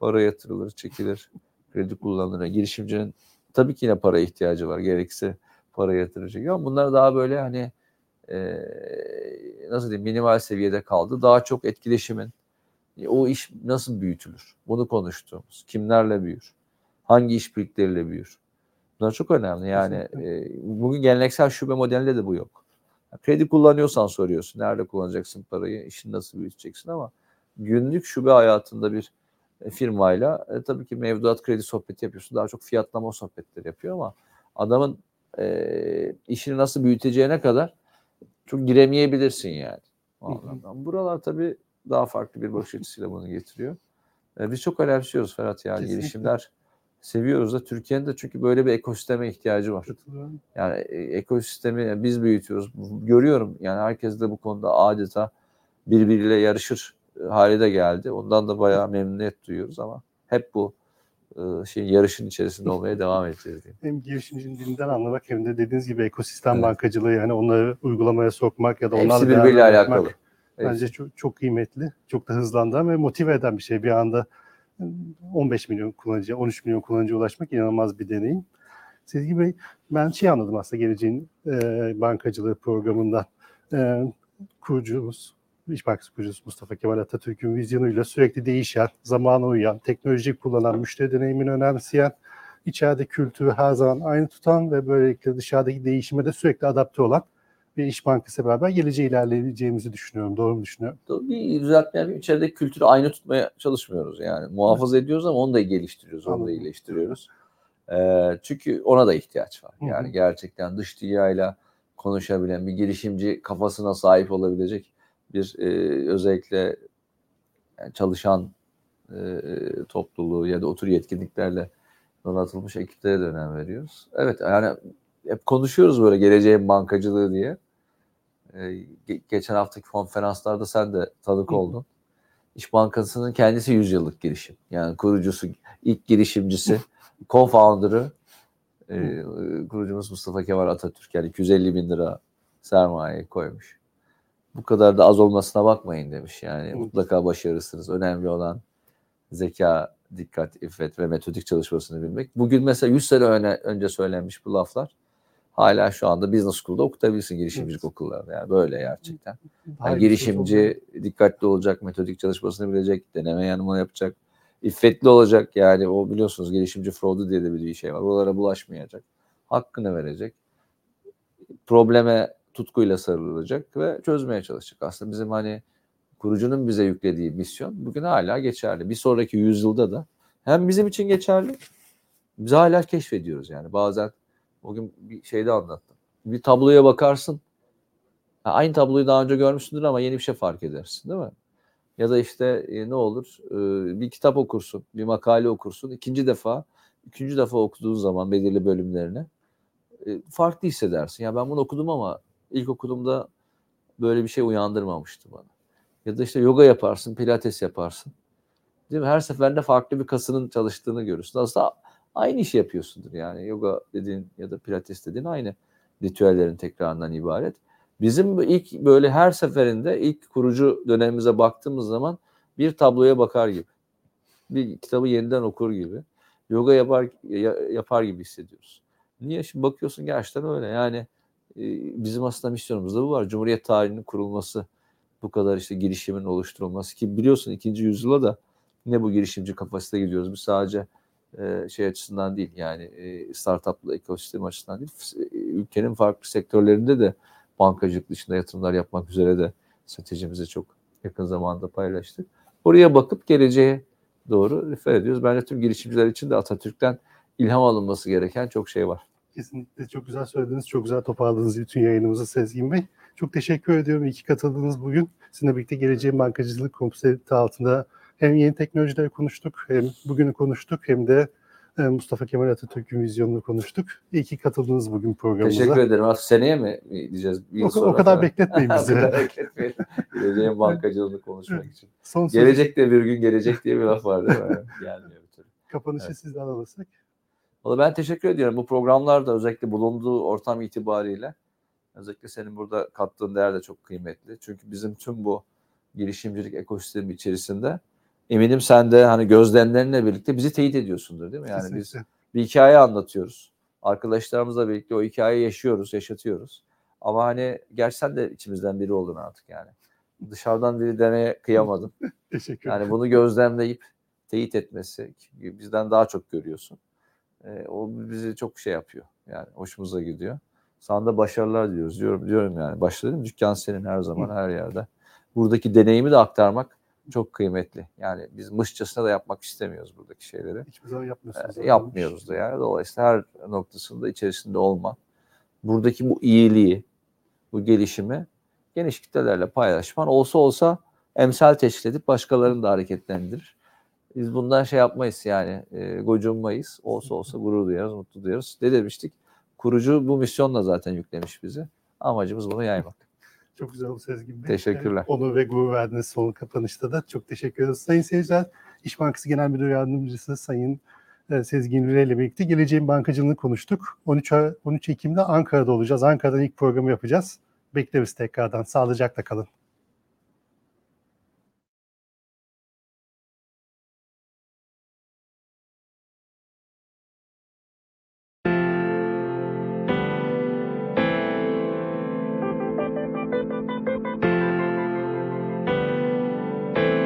Para yatırılır, çekilir, kredi kullanılır. Girişimcinin tabii ki yine para ihtiyacı var. Gerekse para yatıracak. Ama bunlar daha böyle hani e, nasıl diyeyim minimal seviyede kaldı. Daha çok etkileşimin o iş nasıl büyütülür? Bunu konuştuğumuz. Kimlerle büyür? Hangi işbirlikleriyle büyür? Bunlar çok önemli. Yani e, bugün geleneksel şube modelinde de bu yok. Kredi kullanıyorsan soruyorsun. Nerede kullanacaksın parayı? İşini nasıl büyüteceksin ama günlük şube hayatında bir e, firmayla e, tabii ki mevduat kredi sohbeti yapıyorsun. Daha çok fiyatlama sohbetleri yapıyor ama adamın e, işini nasıl büyüteceğine kadar çok giremeyebilirsin yani. Buralar tabii daha farklı bir bakış açısıyla bunu getiriyor. E, biz çok önemsiyoruz Ferhat yani Kesinlikle. girişimler seviyoruz da Türkiye'nin de çünkü böyle bir ekosisteme ihtiyacı var. Yani e, ekosistemi biz büyütüyoruz. Görüyorum yani herkes de bu konuda adeta birbiriyle yarışır e, hale de geldi. Ondan da bayağı memnuniyet duyuyoruz ama hep bu şey yarışın içerisinde olmaya (laughs) devam edeceğiz diyeyim. Hem girişimcinin dilinden anlamak hem de dediğiniz gibi ekosistem Evet. bankacılığı yani onları uygulamaya sokmak ya da Hepsi onlarla birbiriyle beraber alakalı. yapmak Bence çok, çok kıymetli, çok da hızlandıran ve motive eden bir şey. Bir anda 15 milyon kullanıcıya, 13 milyon kullanıcıya ulaşmak inanılmaz bir deneyim. Sezgi Bey, ben şey anladım aslında geleceğin e, bankacılığı programından. E, kurucumuz, İş Bankası kurucusu Mustafa Kemal Atatürk'ün vizyonuyla sürekli değişen, zamana uyan, teknoloji kullanan, müşteri deneyimini önemseyen, içeride kültürü her zaman aynı tutan ve böylelikle dışarıdaki değişime de sürekli adapte olan bir iş bankası beraber geleceğe ilerleyeceğimizi düşünüyorum. Doğru mu düşünüyorum? Bir düzeltme yapayım. İçerideki kültürü aynı tutmaya çalışmıyoruz yani. Muhafaza ediyoruz ama onu da geliştiriyoruz, onu da Anladım. iyileştiriyoruz. Ee, çünkü ona da ihtiyaç var. Yani gerçekten dış dünyayla konuşabilen bir girişimci kafasına sahip olabilecek bir e, özellikle yani çalışan e, topluluğu ya da otur yetkinliklerle donatılmış ekiplere de önem veriyoruz. Evet yani hep konuşuyoruz böyle geleceğin bankacılığı diye. Ge- geçen haftaki konferanslarda sen de tanık oldun. İş Bankası'nın kendisi 100 yıllık girişim. Yani kurucusu, ilk girişimcisi, co-founder'ı e, kurucumuz Mustafa Kemal Atatürk. Yani 250 bin lira sermaye koymuş. Bu kadar da az olmasına bakmayın demiş. Yani mutlaka başarırsınız. Önemli olan zeka, dikkat, iffet ve metodik çalışmasını bilmek. Bugün mesela 100 sene öne, önce söylenmiş bu laflar hala şu anda business school'da okutabilirsin girişimcilik Evet. okullarında. Yani böyle gerçekten. Yani şey girişimci dikkatli olacak, metodik çalışmasını bilecek, deneme yanılma yapacak, iffetli olacak. Yani o biliyorsunuz girişimci fraudu diye de bir şey var. Oralara bulaşmayacak. Hakkını verecek. Probleme tutkuyla sarılacak ve çözmeye çalışacak. Aslında bizim hani kurucunun bize yüklediği misyon bugün hala geçerli. Bir sonraki yüzyılda da hem bizim için geçerli, biz hala keşfediyoruz yani. Bazen bugün bir şeyde anlattım. Bir tabloya bakarsın, Ha, aynı tabloyu daha önce görmüşsündür ama yeni bir şey fark edersin değil mi? Ya da işte e, ne olur e, bir kitap okursun, bir makale okursun. ikinci defa, üçüncü defa okuduğun zaman belirli bölümlerini e, farklı hissedersin. Ya ben bunu okudum ama ilk okuduğumda böyle bir şey uyandırmamıştı bana. Ya da işte yoga yaparsın, pilates yaparsın. Değil mi? Her seferinde farklı bir kasının çalıştığını görürsün. Aslında aynı işi yapıyorsundur yani. Yoga dediğin ya da pilates dediğin aynı ritüellerin tekrarından ibaret. Bizim ilk böyle her seferinde ilk kurucu dönemimize baktığımız zaman bir tabloya bakar gibi. Bir kitabı yeniden okur gibi. Yoga yapar ya- yapar gibi hissediyoruz. Niye? Şimdi bakıyorsun gerçekten öyle. Yani e, bizim aslında misyonumuzda bu var. Cumhuriyet tarihinin kurulması, bu kadar işte girişimin oluşturulması ki biliyorsun ikinci yüzyıla da ne bu girişimci kapasite gidiyoruz. Biz sadece e, şey açısından değil yani e, startuplı ekosistem açısından değil. e, Ülkenin farklı sektörlerinde de bankacılık dışında yatırımlar yapmak üzere de stratejimizi çok yakın zamanda paylaştık. Oraya bakıp geleceğe doğru refer ediyoruz. Bence tüm girişimciler için de Atatürk'ten ilham alınması gereken çok şey var. Kesinlikle çok güzel söylediniz. Çok güzel toparladınız bütün yayınımızı Sezgin Bey. Çok teşekkür ediyorum. İyi ki katıldınız bugün. Sizinle birlikte geleceğin bankacılık konsepti altında hem yeni teknolojileri konuştuk, hem bugünü konuştuk, hem de e, Mustafa Kemal Atatürk'ün vizyonunu konuştuk. İyi ki katıldınız bugün programımıza. Teşekkür ederim. Artık seneye mi diyeceğiz? Bir O, o sonra kadar falan. bekletmeyin (laughs) O bizi. bekletmeyin. Geleceğin bankacılığını konuşmak için. (laughs) Son Gelecek de bir gün gelecek diye bir laf var değil mi? (laughs) Gelmiyor bir türlü. kapanışı Evet. sizden alırsak. Valla ben teşekkür ediyorum. Bu programlarda özellikle bulunduğu ortam itibariyle özellikle senin burada kattığın değer de çok kıymetli. Çünkü bizim tüm bu girişimcilik ekosistemi içerisinde eminim sen de hani gözlemlerinle birlikte bizi teyit ediyorsundur değil mi? Yani biz Kesinlikle. bir hikaye anlatıyoruz. Arkadaşlarımızla birlikte o hikayeyi yaşıyoruz, yaşatıyoruz. Ama hani gerçi sen de içimizden biri oldun artık yani. Dışarıdan biri demeye kıyamadım. (laughs) Teşekkür Yani bunu gözlemleyip teyit etmesi bizden daha çok görüyorsun. Ee, o bizi çok şey yapıyor. Yani hoşumuza gidiyor. Sana da başarılar diliyoruz. Diyorum, diyorum yani. Başladım. Dükkan senin her zaman her yerde. Buradaki deneyimi de aktarmak çok kıymetli. Yani biz mışçasına da yapmak istemiyoruz buradaki şeyleri. Hiçbir zaman yapmıyorsunuz. E, yapmıyoruz da yani. Dolayısıyla her noktasında içerisinde olma. Buradaki bu iyiliği, bu gelişimi geniş kitlelerle paylaşman olsa olsa emsal teşkil edip başkalarını da hareketlendirir. Biz bundan şey yapmayız yani e, gocunmayız. Olsa olsa gurur duyarız, mutlu duyarız. Ne demiştik? Kurucu bu misyonla zaten yüklemiş bizi. Amacımız bunu yaymak. Çok güzel oldu Sezgin Bey. Teşekkürler. Onur ve gurur verdiniz son kapanışta da. Çok teşekkür ederiz. Sayın seyirciler, İş Bankası Genel Müdür Yardımcısı Sayın e, Sezgin Ünlü ile birlikte geleceğin bankacılığını konuştuk. 13, A- 13 Ekim'de Ankara'da olacağız. Ankara'dan ilk programı yapacağız. Bekleriz tekrardan. Sağlıcakla kalın.